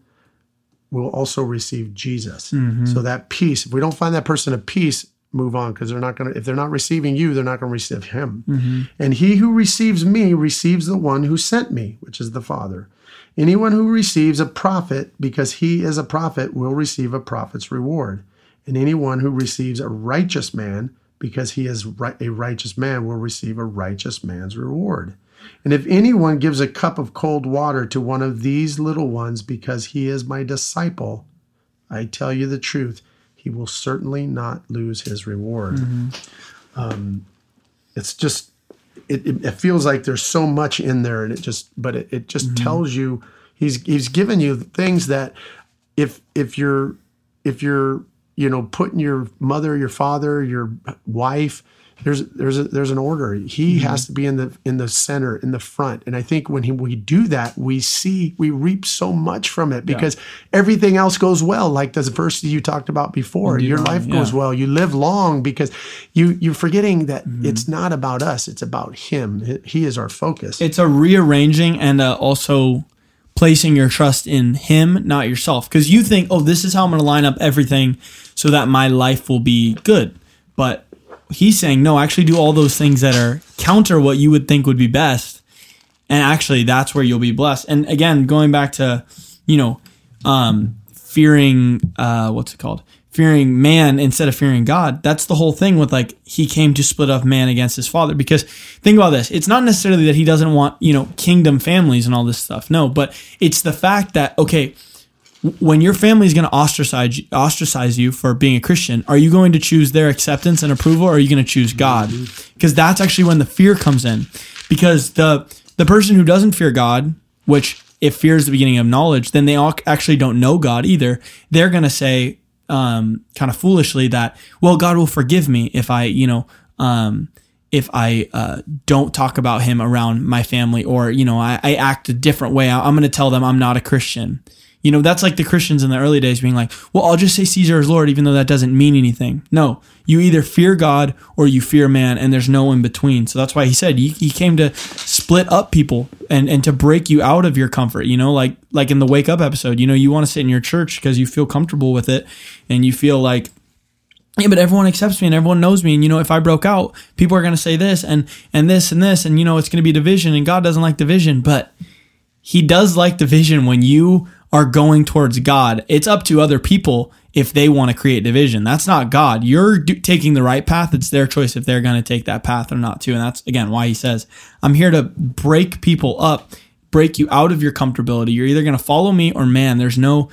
S2: will also receive Jesus. Mm-hmm. So that peace, if we don't find that person of peace, move on because they're not going to, if they're not receiving you, they're not going to receive him. Mm-hmm. And he who receives me receives the one who sent me, which is the Father. Anyone who receives a prophet because he is a prophet will receive a prophet's reward. And anyone who receives a righteous man because he is a righteous man will receive a righteous man's reward. And if anyone gives a cup of cold water to one of these little ones because he is my disciple, I tell you the truth, he will certainly not lose his reward. Um, it's just, it, it, it feels like there's so much in there, and it just, but it, it just tells you he's he's given you things that if if you're if you're you know putting your mother, your father, your wife, there's there's a, there's an order. He has to be in the in the center, in the front. And I think when he, we do that, we see we reap so much from it because everything else goes well. Like the verse you talked about before, your life
S1: yeah.
S2: goes well. You live long because you you're forgetting that it's not about us. It's about Him. He is our focus.
S1: It's a rearranging and uh, also placing your trust in him, not yourself. Because you think, oh, this is how I'm going to line up everything so that my life will be good. But he's saying, no, actually do all those things that are counter what you would think would be best. And actually, that's where you'll be blessed. And again, going back to, you know, um, fearing, uh, what's it called? Fearing man instead of fearing God. That's the whole thing with like, he came to split up man against his father. Because think about this. It's not necessarily that he doesn't want, you know, kingdom families and all this stuff. No, but it's the fact that, okay, when your family is going to ostracize ostracize you for being a Christian, are you going to choose their acceptance and approval, or are you going to choose God? Because that's actually when the fear comes in. Because the the person who doesn't fear God, which if fear is the beginning of knowledge, then they all actually don't know God either. They're going to say, um, kind of foolishly, that well, God will forgive me if I, you know, um, if I uh, don't talk about Him around my family, or you know, I, I act a different way. I- I'm going to tell them I'm not a Christian. You know, that's like the Christians in the early days being like, well, I'll just say Caesar is Lord, even though that doesn't mean anything. No, you either fear God or you fear man, and there's no in between. So that's why he said he, he came to split up people and, and to break you out of your comfort. You know, like like in the wake up episode, you know, you want to sit in your church because you feel comfortable with it and you feel like yeah, but everyone accepts me and everyone knows me. And you know, if I broke out, people are going to say this and and this and this, and you know, it's going to be division. And God doesn't like division, but He does like division when you are going towards God. It's up to other people if they want to create division. That's not God. You're do- taking the right path. It's their choice if they're going to take that path or not too. And that's again why he says, "I'm here to break people up, break you out of your comfortability. You're either going to follow me or man. There's no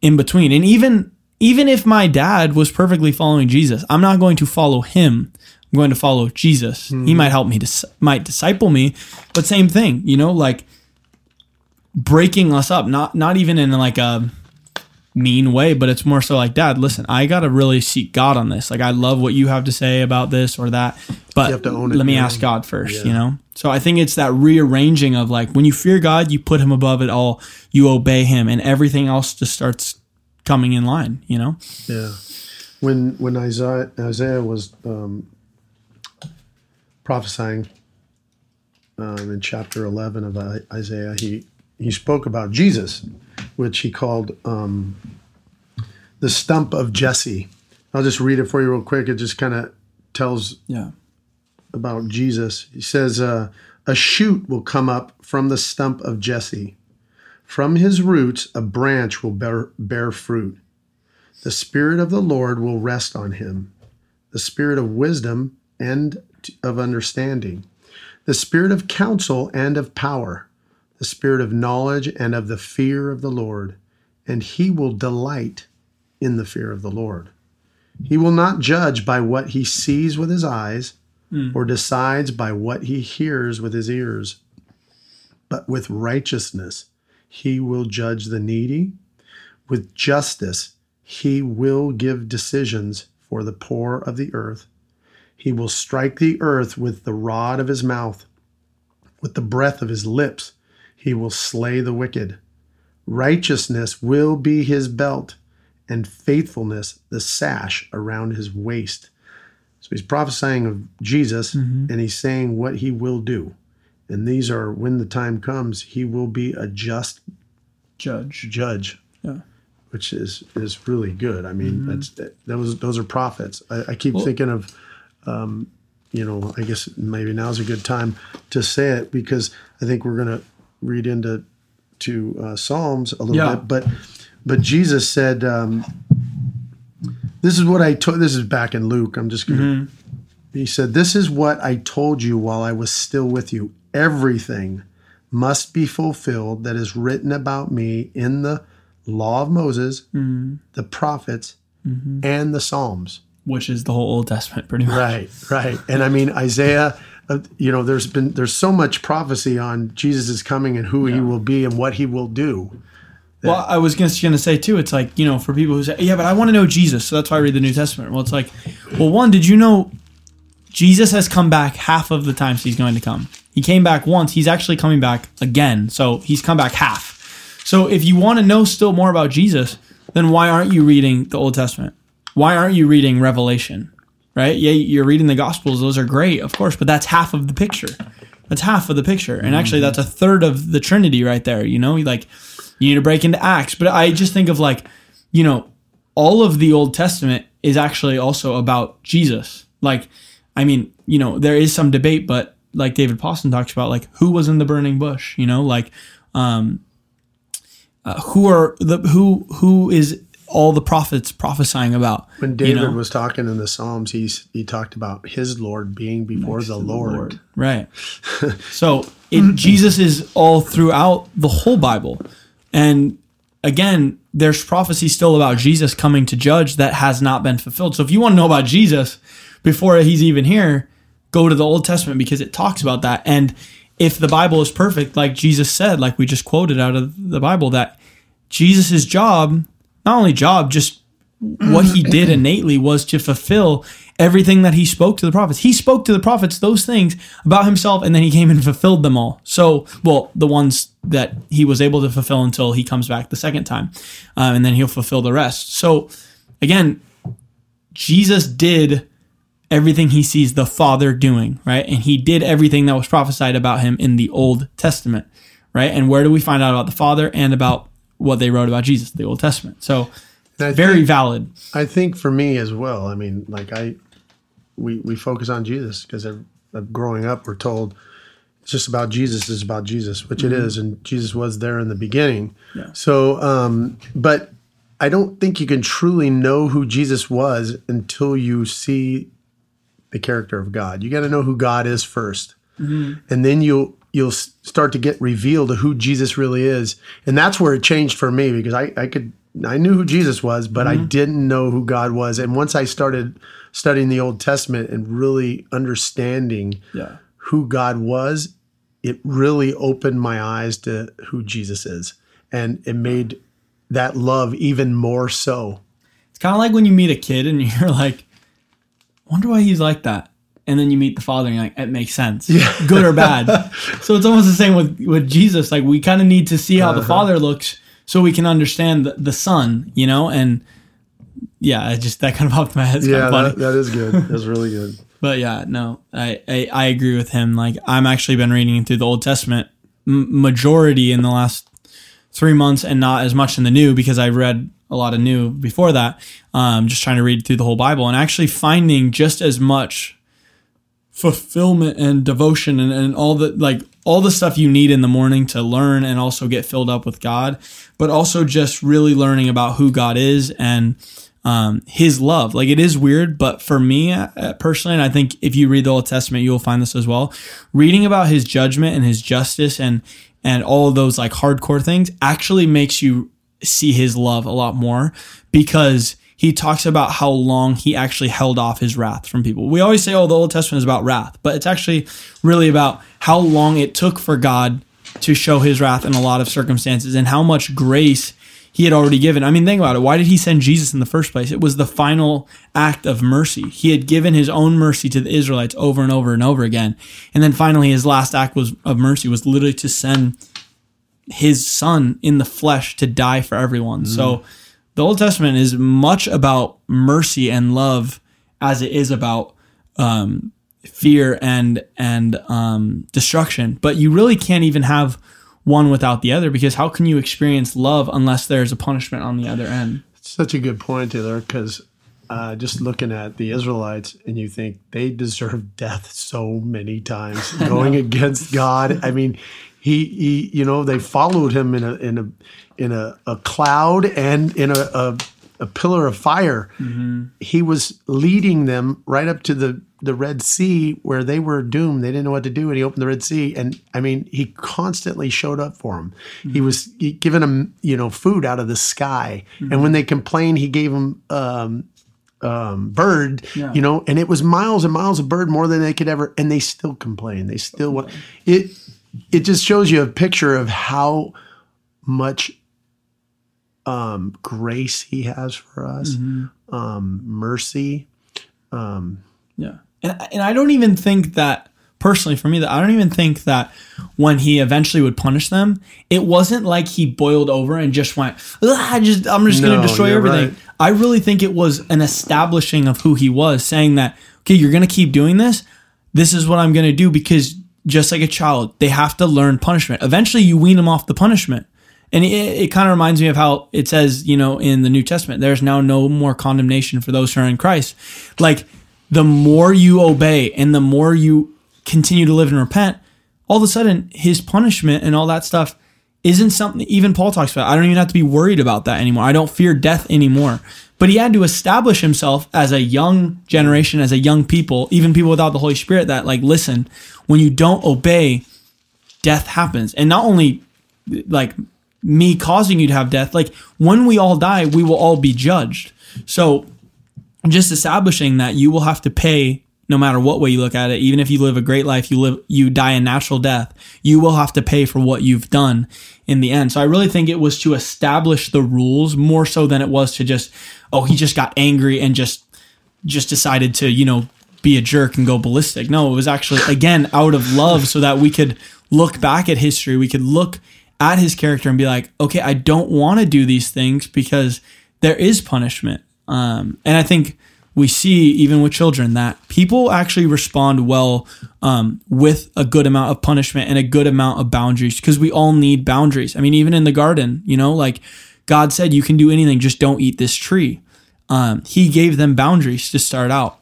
S1: in between." And even even if my dad was perfectly following Jesus, I'm not going to follow him. I'm going to follow Jesus. He mm-hmm. might help me to might disciple me, but same thing, you know, like breaking us up, not not even in like a mean way, but it's more so like, Dad, listen, I gotta really seek God on this. Like, I love what you have to say about this or that, but
S2: have to own it,
S1: let me ask God first.
S2: Yeah.
S1: You know. So I think it's that rearranging of like when you fear God, you put Him above it all, you obey Him, and everything else just starts coming in line. You know.
S2: Yeah. When when Isaiah Isaiah was um, prophesying um, in chapter eleven of Isaiah, he he spoke about Jesus, which he called um, the stump of Jesse. I'll just read it for you real quick. It just kind of tells
S1: Yeah.
S2: about Jesus. He says, uh, A shoot will come up from the stump of Jesse. From his roots, a branch will bear, bear fruit. The Spirit of the Lord will rest on him the Spirit of wisdom and of understanding, the Spirit of counsel and of power, the Spirit of knowledge and of the fear of the Lord. And he will delight in the fear of the Lord. He will not judge by what he sees with his eyes hmm. or decides by what he hears with his ears. But with righteousness, he will judge the needy. With justice, he will give decisions for the poor of the earth. He will strike the earth with the rod of his mouth. With the breath of his lips, he will slay the wicked. Righteousness will be his belt, and faithfulness the sash around his waist. So he's prophesying of Jesus and he's saying what he will do. And these are when the time comes, he will be a just
S1: Judge.
S2: judge,
S1: Yeah.
S2: which is is really good. I mean, that's that, those those are prophets. I, I keep thinking of, um, you know, I guess maybe now's a good time to say it because I think we're going to read into to uh, Psalms a little
S1: Yeah.
S2: bit, but but Jesus said, um, "This is what I told." This is back in Luke. I'm just going to. He said, "This is what I told you while I was still with you. Everything must be fulfilled that is written about me in the law of Moses, the prophets, and the Psalms."
S1: Which is the whole Old Testament, pretty much.
S2: Right, right. And I mean Isaiah, uh, you know, there's been there's so much prophecy on Jesus is coming and who he will be and what he will do.
S1: Well, I was just going to say too. It's like you know, for people who say, "Yeah, but I want to know Jesus," so that's why I read the New Testament. Well, it's like, well, one, did you know Jesus has come back half of the times he's going to come? He came back once. He's actually coming back again. So he's come back half. So if you want to know still more about Jesus, then why aren't you reading the Old Testament? Why aren't you reading Revelation? Right? Yeah, you're reading the Gospels. Those are great, of course, but that's half of the picture. That's half of the picture. And actually, that's a third of the Trinity right there. You know, like you need to break into Acts. But I just think of like, you know, all of the Old Testament is actually also about Jesus. Like, I mean, you know, there is some debate, but like David Pawson talks about, like who was in the burning bush, you know, like um, uh, who are the who who is all the prophets prophesying about?
S2: When
S1: you
S2: David
S1: know?
S2: was talking in the Psalms, he's he talked about his Lord being before the Lord.
S1: Right. so it, Jesus is all throughout the whole Bible. And again, there's prophecy still about Jesus coming to judge that has not been fulfilled. So if you want to know about Jesus before he's even here, go to the Old Testament because it talks about that. And if the Bible is perfect, like Jesus said, like we just quoted out of the Bible, that Jesus' job, not only job, just what he did innately was to fulfill everything that he spoke to the prophets. He spoke to the prophets those things about himself, and then he came and fulfilled them all. So, well, the ones that he was able to fulfill until he comes back the second time, uh, and then he'll fulfill the rest. So, again, Jesus did everything he sees the Father doing, right? And he did everything that was prophesied about him in the Old Testament, right? And where do we find out about the Father and about what they wrote about Jesus, the Old Testament? So, very
S2: think,
S1: valid.
S2: I think for me as well. I mean, like I, we we focus on Jesus because growing up we're told, it's just about Jesus is about Jesus, which it is, and Jesus was there in the beginning.
S1: Yeah.
S2: So, um, but I don't think you can truly know who Jesus was until you see the character of God. You got to know who God is 1st and then you'll you'll start to get revealed to who Jesus really is, and that's where it changed for me because I I could I knew who Jesus was, but I mm-hmm. didn't know who God was, and once I started studying the Old Testament and really understanding
S1: Yeah.
S2: who God was, it really opened my eyes to who Jesus is. And it made that love even more so.
S1: It's kind of like when you meet a kid and you're like, wonder why he's like that. And then you meet the father and you're like, it makes sense. yeah. Good or bad. so it's almost the same with, with Jesus. Like we kind of need to see how the father looks so we can understand the, the son, you know? And yeah, it just that kind of popped my head. It's
S2: Yeah,
S1: funny.
S2: that, that is good. That's really good.
S1: But yeah, no, I, I, I agree with him. Like I'm actually been reading through the Old Testament m- majority in the last three months and not as much in the New because I read a lot of New before that. Um, just trying to read through the whole Bible and actually finding just as much fulfillment and devotion and, and all the like all the stuff you need in the morning to learn and also get filled up with God, but also just really learning about who God is and um, his love. Like it is weird, but for me uh, personally, and I think if you read the Old Testament, you'll find this as well. Reading about his judgment and his justice and and all of those like hardcore things actually makes you see his love a lot more because he talks about how long he actually held off his wrath from people. We always say, oh, the Old Testament is about wrath, but it's actually really about how long it took for God to show his wrath in a lot of circumstances and how much grace he had already given. I mean, think about it. Why did he send Jesus in the first place? It was the final act of mercy. He had given his own mercy to the Israelites over and over and over again. And then finally his last act was of mercy was literally to send his son in the flesh to die for everyone. So mm. The Old Testament is much about mercy and love as it is about um, fear and and um, destruction. But you really can't even have one without the other because how can you experience love unless there's a punishment on the other end?
S2: Such a good point, Taylor, because uh, just looking at the Israelites and you think they deserve death so many times going against God. I mean, he, he, you know, they followed him in a in a in a, a cloud and in a, a a pillar of fire. He was leading them right up to the the Red Sea where they were doomed. They didn't know what to do, and he opened the Red Sea. And I mean, he constantly showed up for them. He was he giving them, you know, food out of the sky. And when they complained, he gave them um, um, bird,
S1: Yeah.
S2: you know, and it was miles and miles of bird more than they could ever. And they still complain. They still want it. It just shows you a picture of how much um, grace he has for us, um, mercy.
S1: Yeah. And, and I don't even think that personally for me that I don't even think that when he eventually would punish them, it wasn't like he boiled over and just went, "Ah, I just I'm just going to destroy everything.
S2: right.
S1: I really think it was an establishing of who he was, saying that okay, you're going to keep doing this. This is what I'm going to do because just like a child, they have to learn punishment. Eventually, you wean them off the punishment. And it, it kind of reminds me of how it says, you know, in the New Testament, there's now no more condemnation for those who are in Christ. Like, the more you obey and the more you continue to live and repent, all of a sudden, his punishment and all that stuff isn't something even Paul talks about. I don't even have to be worried about that anymore. I don't fear death anymore. But he had to establish himself as a young generation, as a young people, even people without the Holy Spirit that, like, listen, when you don't obey, death happens. And not only like me causing you to have death, like when we all die, we will all be judged. So just establishing that you will have to pay no matter what way you look at it, even if you live a great life, you live you die a natural death, you will have to pay for what you've done in the end. So I really think it was to establish the rules more so than it was to just, oh, he just got angry and just just decided to, you know, be a jerk and go ballistic. No, it was actually again out of love so that we could look back at history, we could look at his character and be like, okay, I don't want to do these things because there is punishment. Um, and I think we see even with children that people actually respond well um, with a good amount of punishment and a good amount of boundaries because we all need boundaries. I mean, even in the garden, you know, like God said, you can do anything, just don't eat this tree. Um, he gave them boundaries to start out.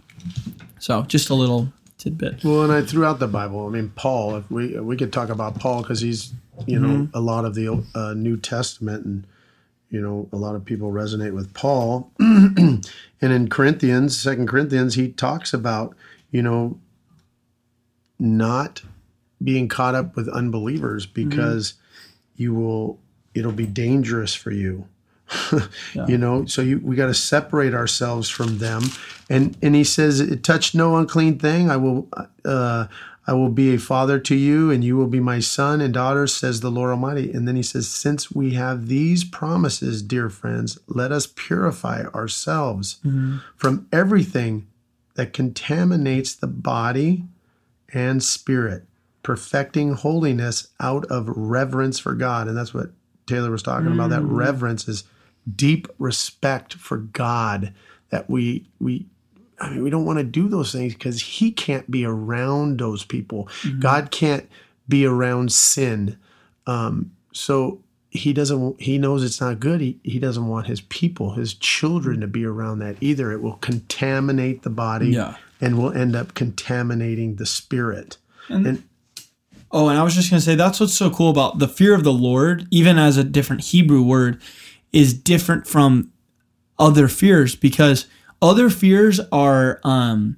S1: So just a little tidbit.
S2: Well, and I throughout the Bible, I mean, Paul. If we we could talk about Paul because he's you know
S1: Mm-hmm.
S2: a lot of the uh, New Testament, and you know a lot of people resonate with Paul. and in Corinthians, Second Corinthians, he talks about you know not being caught up with unbelievers because you will it'll be dangerous for you. You know so you we got to separate ourselves from them. And and he says it touched no unclean thing. I will uh i will be a father to you and you will be my son and daughter says the lord almighty. And then he says since we have these promises dear friends let us purify ourselves mm-hmm. from everything that contaminates the body and spirit perfecting holiness out of reverence for god. And that's what taylor was talking about that mm. reverence is deep respect for God that we we I mean we don't want to do those things because he can't be around those people. God can't be around sin. Um, so he doesn't he knows it's not good. He he doesn't want his people, his children to be around that either. It will contaminate the body
S1: Yeah.
S2: and will end up contaminating the spirit. And,
S1: Oh, and I was just going to say that's what's so cool about the fear of the Lord, even as a different Hebrew word, is different from other fears because other fears are um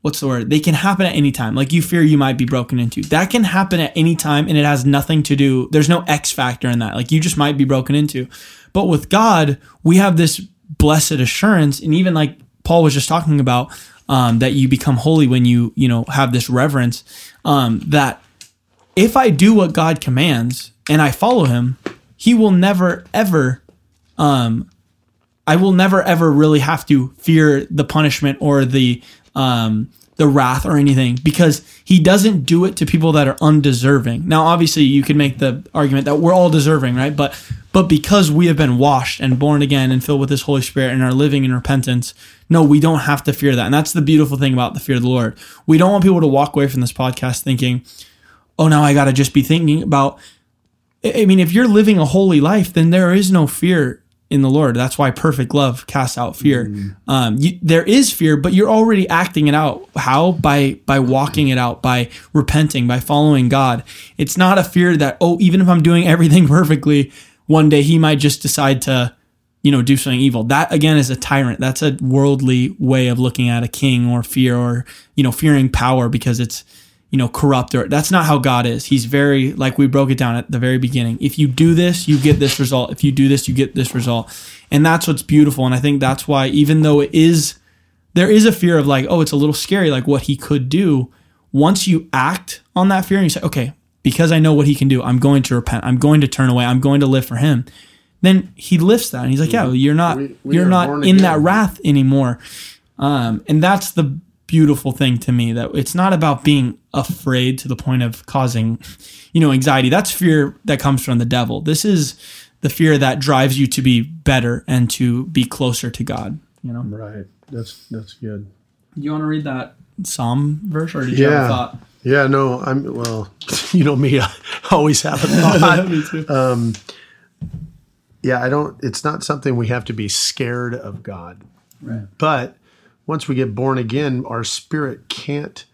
S1: what's the word? They can happen at any time. Like you fear you might be broken into. That can happen at any time and it has nothing to do. There's no X factor in that. Like you just might be broken into. But with God, we have this blessed assurance and even like Paul was just talking about um, that you become holy when you, you know, have this reverence um, that if I do what God commands and I follow him, he will never ever um I will never ever really have to fear the punishment or the um the wrath or anything because he doesn't do it to people that are undeserving. Now obviously you could make the argument that we're all deserving, right? But but because we have been washed and born again and filled with his Holy Spirit and are living in repentance, no, we don't have to fear that. And that's the beautiful thing about the fear of the Lord. We don't want people to walk away from this podcast thinking, oh, now I got to just be thinking about. I I mean, if you're living a holy life, then there is no fear in the Lord. That's why perfect love casts out fear. Um, you, there is fear, but you're already acting it out. How? By by walking it out, by repenting, by following God. It's not a fear that oh, even if I'm doing everything perfectly, one day He might just decide to you know, do something evil. That again is a tyrant. That's a worldly way of looking at a king or fear or, you know, fearing power because it's, you know, corrupt or that's not how God is. He's very, like we broke it down at the very beginning. If you do this, you get this result. If you do this, you get this result. And that's what's beautiful. And I think that's why, even though it is, there is a fear of like, oh, it's a little scary, like what he could do. Once you act on that fear and you say, okay, because I know what he can do, I'm going to repent. I'm going to turn away. I'm going to live for him then he lifts that and he's like, yeah, well, you're not
S2: We- we
S1: you're not in that wrath anymore. Um, and that's the beautiful thing to me that it's not about being afraid to the point of causing, you know, anxiety. That's fear that comes from the devil. This is the fear that drives you to be better and to be closer to God. You know,
S2: right. That's that's good.
S1: Do you want to read that Psalm verse, or did you have
S2: Yeah.
S1: a thought?
S2: Yeah, no, I'm well. You know me, I always have a thought.
S1: Me too.
S2: Um, yeah, I don't. It's not something we have to be scared of God.
S1: right.
S2: But once we get born again, our spirit can't.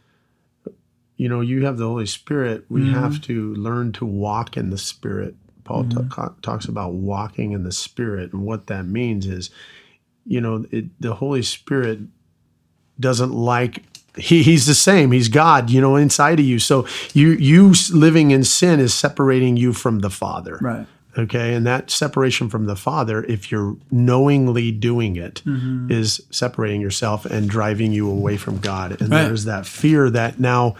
S2: You know, you have the Holy Spirit. We mm-hmm. have to learn to walk in the Spirit. Paul ta- mm-hmm. talks about walking in the Spirit, and what that means is, you know, it, the Holy Spirit doesn't like. He, he's the same. He's God, you know, inside of you. So you you living in sin is separating you from the Father.
S1: Right.
S2: Okay. And that separation from the Father, if you're knowingly doing it, is
S1: Mm-hmm.
S2: separating yourself and driving you away from God. And
S1: Right.
S2: there's that fear that now,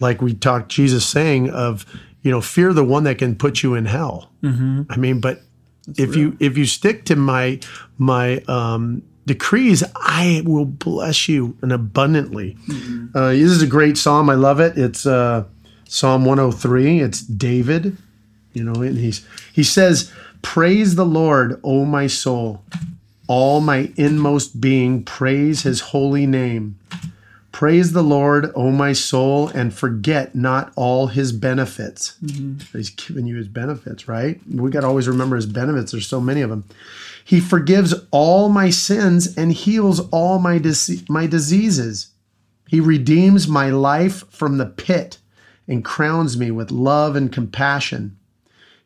S2: like we talked, Jesus saying of, you know, fear the one that can put you in hell.
S1: Mm-hmm.
S2: I mean, but if you if you stick to my my um, decrees, I will bless you and abundantly.
S1: Mm-hmm.
S2: Uh, this is a great psalm. I love it. It's uh, Psalm 103. It's David you know and he's he says praise the lord o my soul. All my inmost being praise his holy name. Praise the lord o my soul and forget not all his benefits. Mm-hmm. He's given you his benefits right? We got to always remember his benefits. There's so many of them he forgives all my sins and heals all my dis- my diseases. He redeems my life from the pit and crowns me with love and compassion.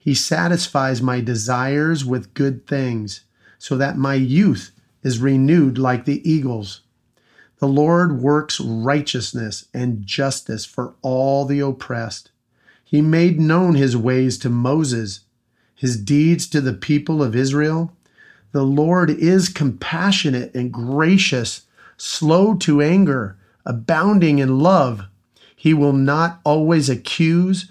S2: He satisfies my desires with good things, so that my youth is renewed like the eagles. The Lord works righteousness and justice for all the oppressed. He made known his ways to Moses, his deeds to the people of Israel. The Lord is compassionate and gracious, slow to anger, abounding in love. He will not always accuse,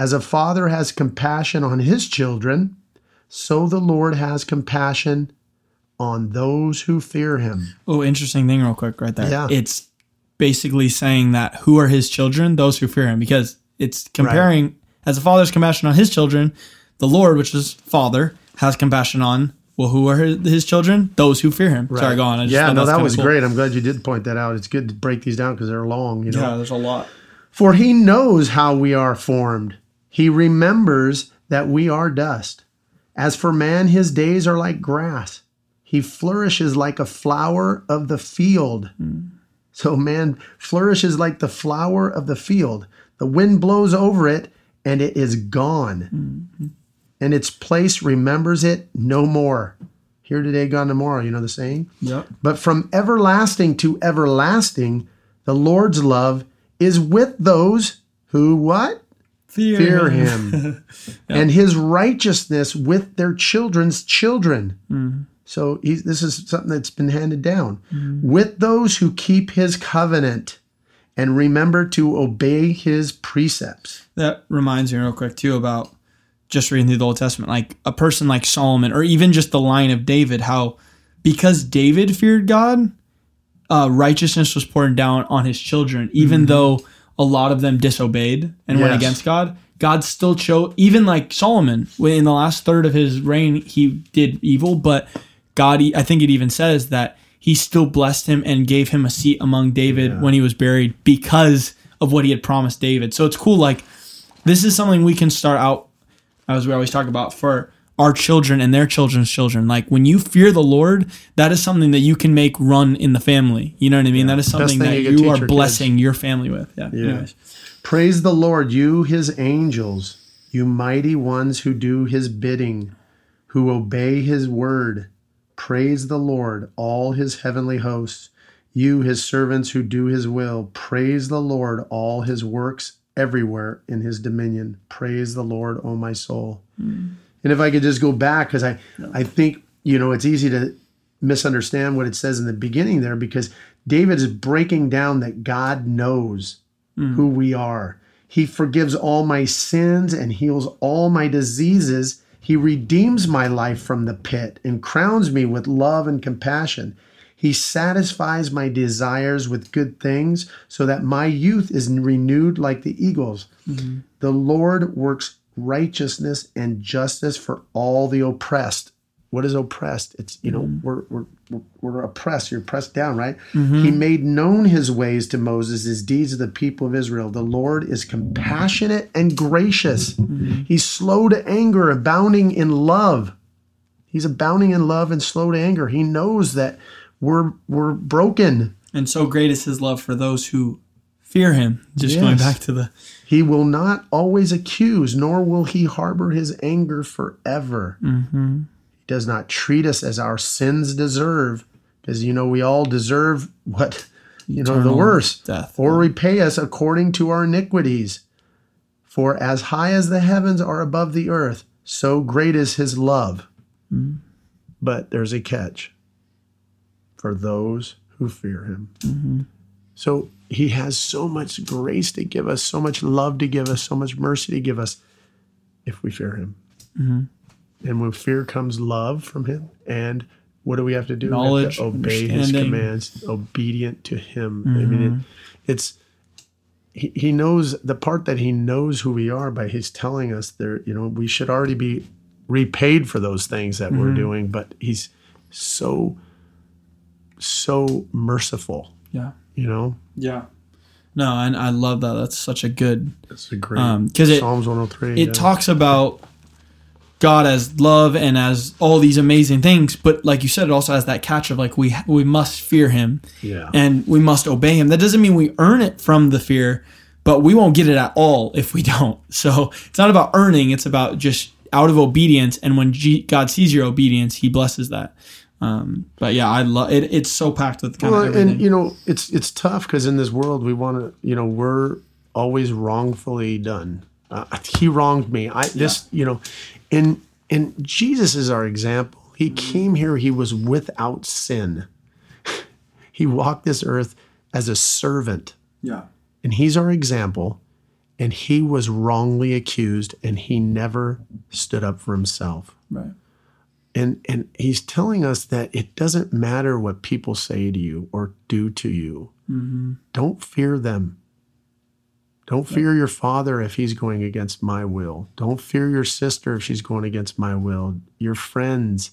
S2: As a father has compassion on his children, so the Lord has compassion on those who fear him.
S1: Oh, interesting thing, real quick, right there.
S2: Yeah.
S1: It's basically saying that who are his children? Those who fear him, because it's comparing as a father's compassion on his children, the Lord, which is father, has compassion on. Well, who are his, children? Those who fear him. Sorry, go on. I just
S2: yeah, no, that was
S1: cool.
S2: great. I'm glad you did point that out. It's good to break these down because they're long, you know.
S1: Yeah, there's a lot.
S2: For he knows how we are formed. He remembers that we are dust. As for man, his days are like grass. He flourishes like a flower of the field. Hmm. So man flourishes like the flower of the field. The wind blows over it and it is gone. Hmm. And its place remembers it no more. Here today, gone tomorrow. You know the saying?
S1: Yep.
S2: But from everlasting to everlasting, the Lord's love is with those who what?
S1: Fear,
S2: Fear him. And his righteousness with their children's children. Mm-hmm. So he's, this is something that's been handed down. Mm-hmm. With those who keep his covenant and remember to obey his precepts.
S1: That reminds me real quick too about just reading through the Old Testament, like a person like Solomon, or even just the line of David, how because David feared God, uh, righteousness was poured down on his children, even mm-hmm. though a lot of them disobeyed and went against God. God still chose, even like Solomon, in the last third of his reign, he did evil, but God, I think it even says that he still blessed him and gave him a seat among David when he was buried because of what he had promised David. So it's cool. Like, this is something we can start out, as we always talk about, for our children and their children's children. Like, when you fear the Lord, that is something that you can make run in the family. You know what I mean? That is something that
S2: you
S1: you, are
S2: your
S1: blessing your family with. Yeah. Anyways.
S2: Praise the Lord, you his angels, you mighty ones who do his bidding, who obey his word. Praise the Lord, all his heavenly hosts, you his servants who do his will. Praise the Lord, all his works everywhere in his dominion. Praise the Lord, O my soul. Hmm. And if I could just go back, because I, I think, you know, it's easy to misunderstand what it says in the beginning there because David is breaking down that God knows mm. who we are. He forgives all my sins and heals all my diseases. He redeems my life from the pit and crowns me with love and compassion. He satisfies my desires with good things so that my youth is renewed like the eagles. Mm-hmm. The Lord works righteousness and justice for all the oppressed. What is oppressed? It's, you know, mm. we're, we're, we're, we're oppressed. You're pressed down, right? Mm-hmm. He made known his ways to Moses, his deeds to the people of Israel. The Lord is compassionate and gracious. Mm-hmm. He's slow to anger, abounding in love. He's abounding in love and slow to anger. He knows that we're we're broken.
S1: And so great is his love for those who fear him. Just going back to the
S2: He will not always accuse, nor will he harbor his anger forever. Mm-hmm. He does not treat us as our sins deserve, because you know we all deserve what you know the worst,
S1: death.
S2: or repay us according to our iniquities. For as high as the heavens are above the earth, so great is his love. Mm. But there's a catch for those who fear him. Mm-hmm. So he has so much grace to give us, so much love to give us, so much mercy to give us if we fear him. Mm-hmm. And when fear comes love from him. And what do we have to do? Have to
S1: Knowledge,
S2: obey his commands, obedient to him. I mean, it, mm-hmm. it's he, he knows the part that he knows who we are by his telling us there, you know, we should already be repaid for those things that we're mm-hmm. doing, but he's so, so merciful,
S1: Yeah.
S2: you know?
S1: Yeah. No, and I love that. That's such a good.
S2: That's a great
S1: Um, 'cause it-
S2: Psalms 103.
S1: It
S2: yeah.
S1: talks about God as love and as all these amazing things, but like you said, it also has that catch of like we we must fear Him
S2: Yeah.
S1: and we must obey Him. That doesn't mean we earn it from the fear, but we won't get it at all if we don't. So it's not about earning; it's about just out of obedience. And when G- God sees your obedience, He blesses that. Um, but yeah, I love it. It's so packed with kind
S2: well,
S1: of everything.
S2: and you know, it's it's tough because in this world we want to, you know, we're always wrongfully done. Uh, he wronged me. I this, you know, and and Jesus is our example. He came here. He was without sin. he walked this earth as a servant,
S1: yeah,
S2: and he's our example. And he was wrongly accused, and he never stood up for himself
S1: right.
S2: And and he's telling us that it doesn't matter what people say to you or do to you. Mm-hmm. Don't fear them. Don't fear your father if he's going against my will. Don't fear your sister if she's going against my will. Your friends.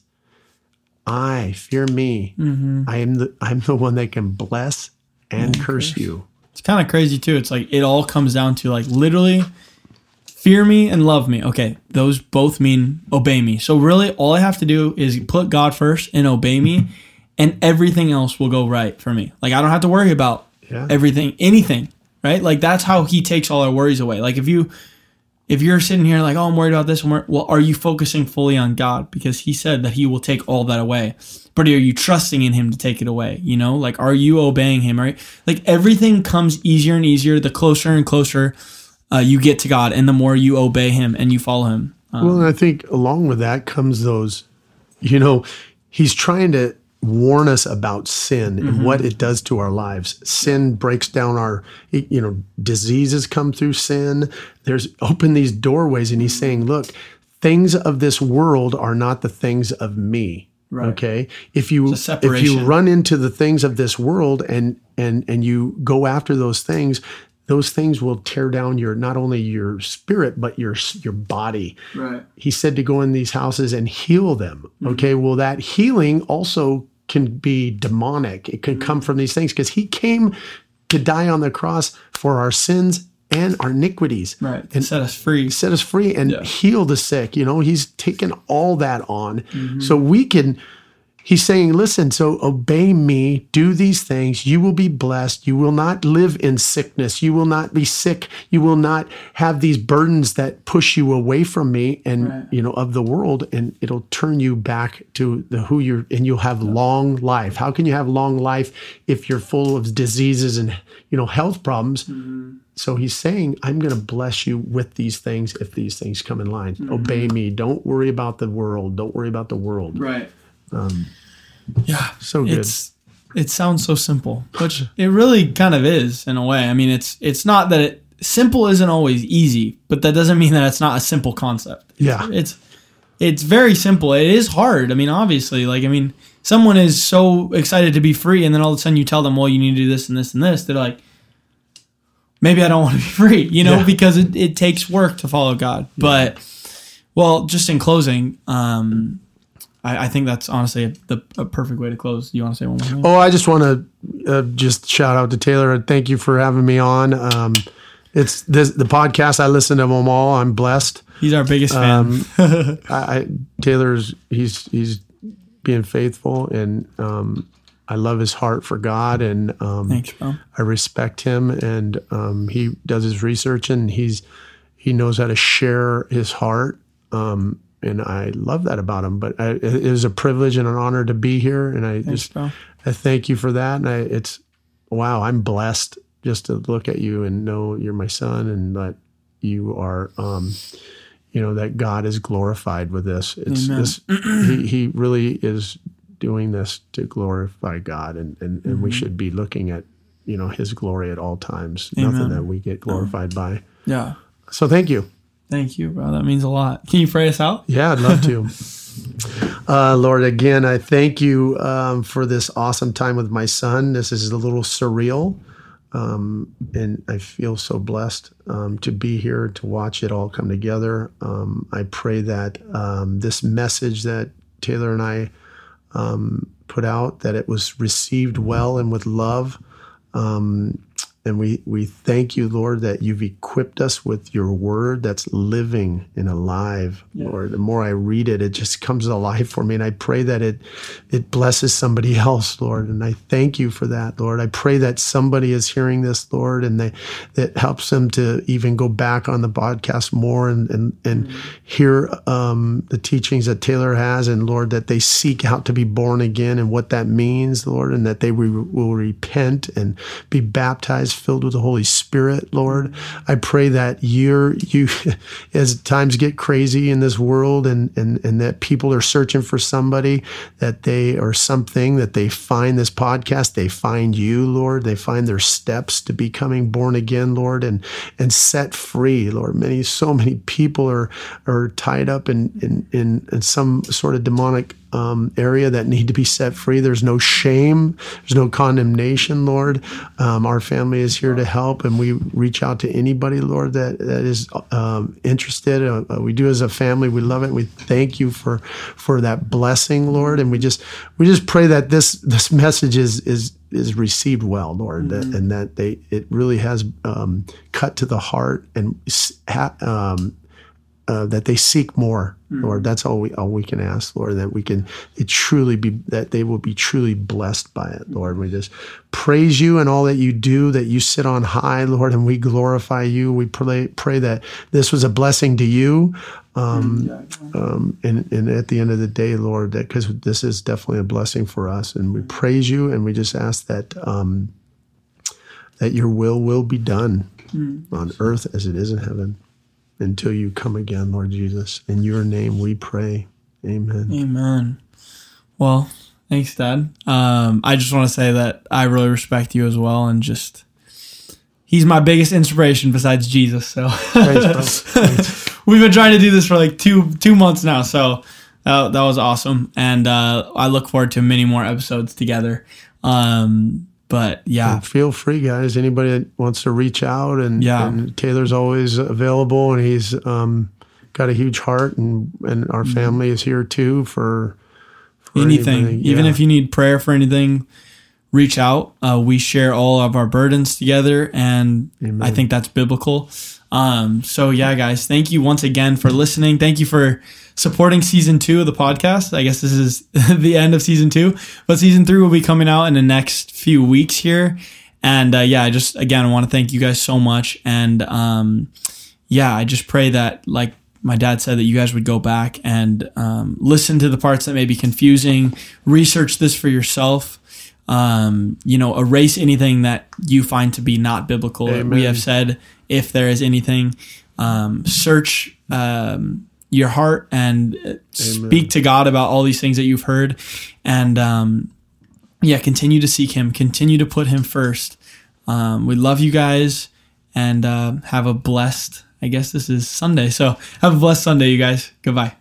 S2: I fear me. Mm-hmm. I am the i'm the one that can bless and curse you.
S1: It's kind of crazy too. It's like it all comes down to like literally fear me and love me. Okay, those both mean obey me. So really all I have to do is put God first and obey me and everything else will go right for me. Like I don't have to worry about
S2: Yeah.
S1: everything, anything, right? Like that's how he takes all our worries away. Like if you if you're sitting here like, oh, I'm worried about this, I'm worried, well, are you focusing fully on God? Because He said that He will take all that away. But are you trusting in Him to take it away? You know, like, are you obeying Him? Right? Like everything comes easier and easier the closer and closer uh, you get to God, and the more you obey Him and you follow Him. Uh,
S2: Well, I think along with that comes those, you know, he's trying to warn us about sin and what it does to our lives. Sin breaks down our, you know, diseases come through sin. There's open these doorways, and he's saying, look, things of this world are not the things of me.
S1: Right.
S2: Okay. If you if you run into the things of this world and and and you go after those things, those things will tear down your not only your spirit but your your body
S1: right.
S2: he said to go in these houses and heal them. Okay, well, that healing also can be demonic. It can come from these things because he came to die on the cross for our sins and our iniquities.
S1: Right. And set us free.
S2: Set us free and
S1: Yeah.
S2: heal the sick. You know, he's taken all that on.
S1: Mm-hmm.
S2: So we can. He's saying, listen, so obey me, do these things. You will be blessed. You will not live in sickness. You will not be sick. You will not have these burdens that push you away from me and,
S1: Right.
S2: you know, of the world. And it'll turn you back to the who you're, and you'll have long life. How can you have long life if you're full of diseases and, you know, health problems?
S1: Mm-hmm.
S2: So he's saying, I'm going to bless you with these things if these things come in line.
S1: Mm-hmm.
S2: Obey me. Don't worry about the world. Don't worry about the world.
S1: Right. Yeah.
S2: So good.
S1: It's it sounds so simple, which it really kind of is in a way. I mean, it's it's not that it simple isn't always easy, but that doesn't mean that it's not a simple concept.
S2: Yeah.
S1: It's it's very simple. It is hard. I mean, obviously, like I mean, someone is so excited to be free, and then all of a sudden you tell them, well, you need to do this and this and this. They're like, maybe I don't want to be free, you know,
S2: Yeah.
S1: because it, it takes work to follow God. But well, just in closing, um, I, I think that's honestly a, the, a perfect way to close. Do you want to say one more thing?
S2: Oh, I just want to uh, just shout out to Taylor. and Thank you for having me on. Um, it's this the podcast. I listen to them all. I'm blessed.
S1: He's our biggest fan.
S2: Um, I, I Taylor's he's he's being faithful, and um, I love his heart for God, and um,
S1: Thanks, bro.
S2: I respect him, and um, he does his research, and he's he knows how to share his heart, um, and I love that about him. But I, it is a privilege and an honor to be here, and I
S1: Thanks,
S2: just
S1: bro.
S2: I thank you for that, and I, it's wow, I'm blessed just to look at you and know you're my son, and that you are. Um, you know that God is glorified with this. It's
S1: Amen.
S2: this. he, he really is doing this to glorify God, and and, and
S1: Mm-hmm.
S2: we should be looking at you know His glory at all times. Nothing that we get glorified by.
S1: Yeah.
S2: So thank you.
S1: Thank you, bro. That means a lot. Can you pray us out?
S2: Yeah, I'd love to. Uh, Lord, again, I thank you um, for this awesome time with my son. This is a little surreal. Um, and I feel so blessed um, to be here to watch it all come together. Um, I pray that um, this message that Taylor and I um, put out that it was received well and with love. Um, and we, we thank you, Lord, that you've equipped us with your word that's living and alive, yeah. Lord. The more I read it, it just comes alive for me. And I pray that it it blesses somebody else, Lord. And I thank you for that, Lord. I pray that somebody is hearing this, Lord, and they, that helps them to even go back on the podcast more and and, and mm-hmm. hear um, the teachings that Taylor has, and Lord, that they seek out to be born again and what that means, Lord, and that they re- will repent and be baptized filled with the Holy Spirit, Lord. I pray that you're, you, as times get crazy in this world and, and, and that people are searching for somebody, that they or something, that they find this podcast, they find you, Lord. They find their steps to becoming born again, Lord, and, and set free, Lord. Many, so many people are, are tied up in, in, in, in some sort of demonic um, area that need to be set free. There's no shame. There's no condemnation, Lord. Um, our family is here to help, and we reach out to anybody, Lord, that that is um, interested. Uh, uh, we do as a family. We love it. We thank you for for that blessing, Lord, and we just we just pray that this this message is is is received well, Lord, mm-hmm. that, and that they it really has um, cut to the heart and ha, um, uh, that they seek more, mm. Lord. That's all we all we can ask, Lord. That we can it truly be that they will be truly blessed by it, Lord. We just praise you and all that you do. That you sit on high, Lord, and we glorify you. We pray pray that this was a blessing to you. Um, um, and, and at the end of the day, Lord, that because this is definitely a blessing for us, and we praise you, and we just ask that um, that your will will be done mm. on earth as it is in heaven until you come again, Lord Jesus. In your name we pray. Amen.
S1: Amen. Well, thanks, Dad. Um, I just want to say that I really respect you as well, and just he's my biggest inspiration besides Jesus. So we've been trying to do this for like two two months now. So that, that was awesome, and uh, I look forward to many more episodes together. Um, but yeah,
S2: and feel free, guys. Anybody that wants to reach out, and
S1: yeah,
S2: and Taylor's always available, and he's um, got a huge heart, and and our mm-hmm. family is here too for,
S1: for anything. Even if you need prayer for anything, reach out. Uh, we share all of our burdens together, and Amen. I think that's biblical. Um, so yeah, guys, thank you once again for listening. Thank you for supporting season two of the podcast. I guess this is the end of season two, but season three will be coming out in the next few weeks here. And uh, yeah, I just again I want to thank you guys so much. And um, yeah, I just pray that like my dad said that you guys would go back and um, listen to the parts that may be confusing, research this for yourself. Um, you know, erase anything that you find to be not biblical. Amen. We have said if there is anything, um, search um, your heart and Amen. speak to God about all these things that you've heard. And um, yeah, continue to seek Him, continue to put Him first. Um, we love you guys and uh, have a blessed, I guess this is Sunday. So have a blessed Sunday, you guys. Goodbye.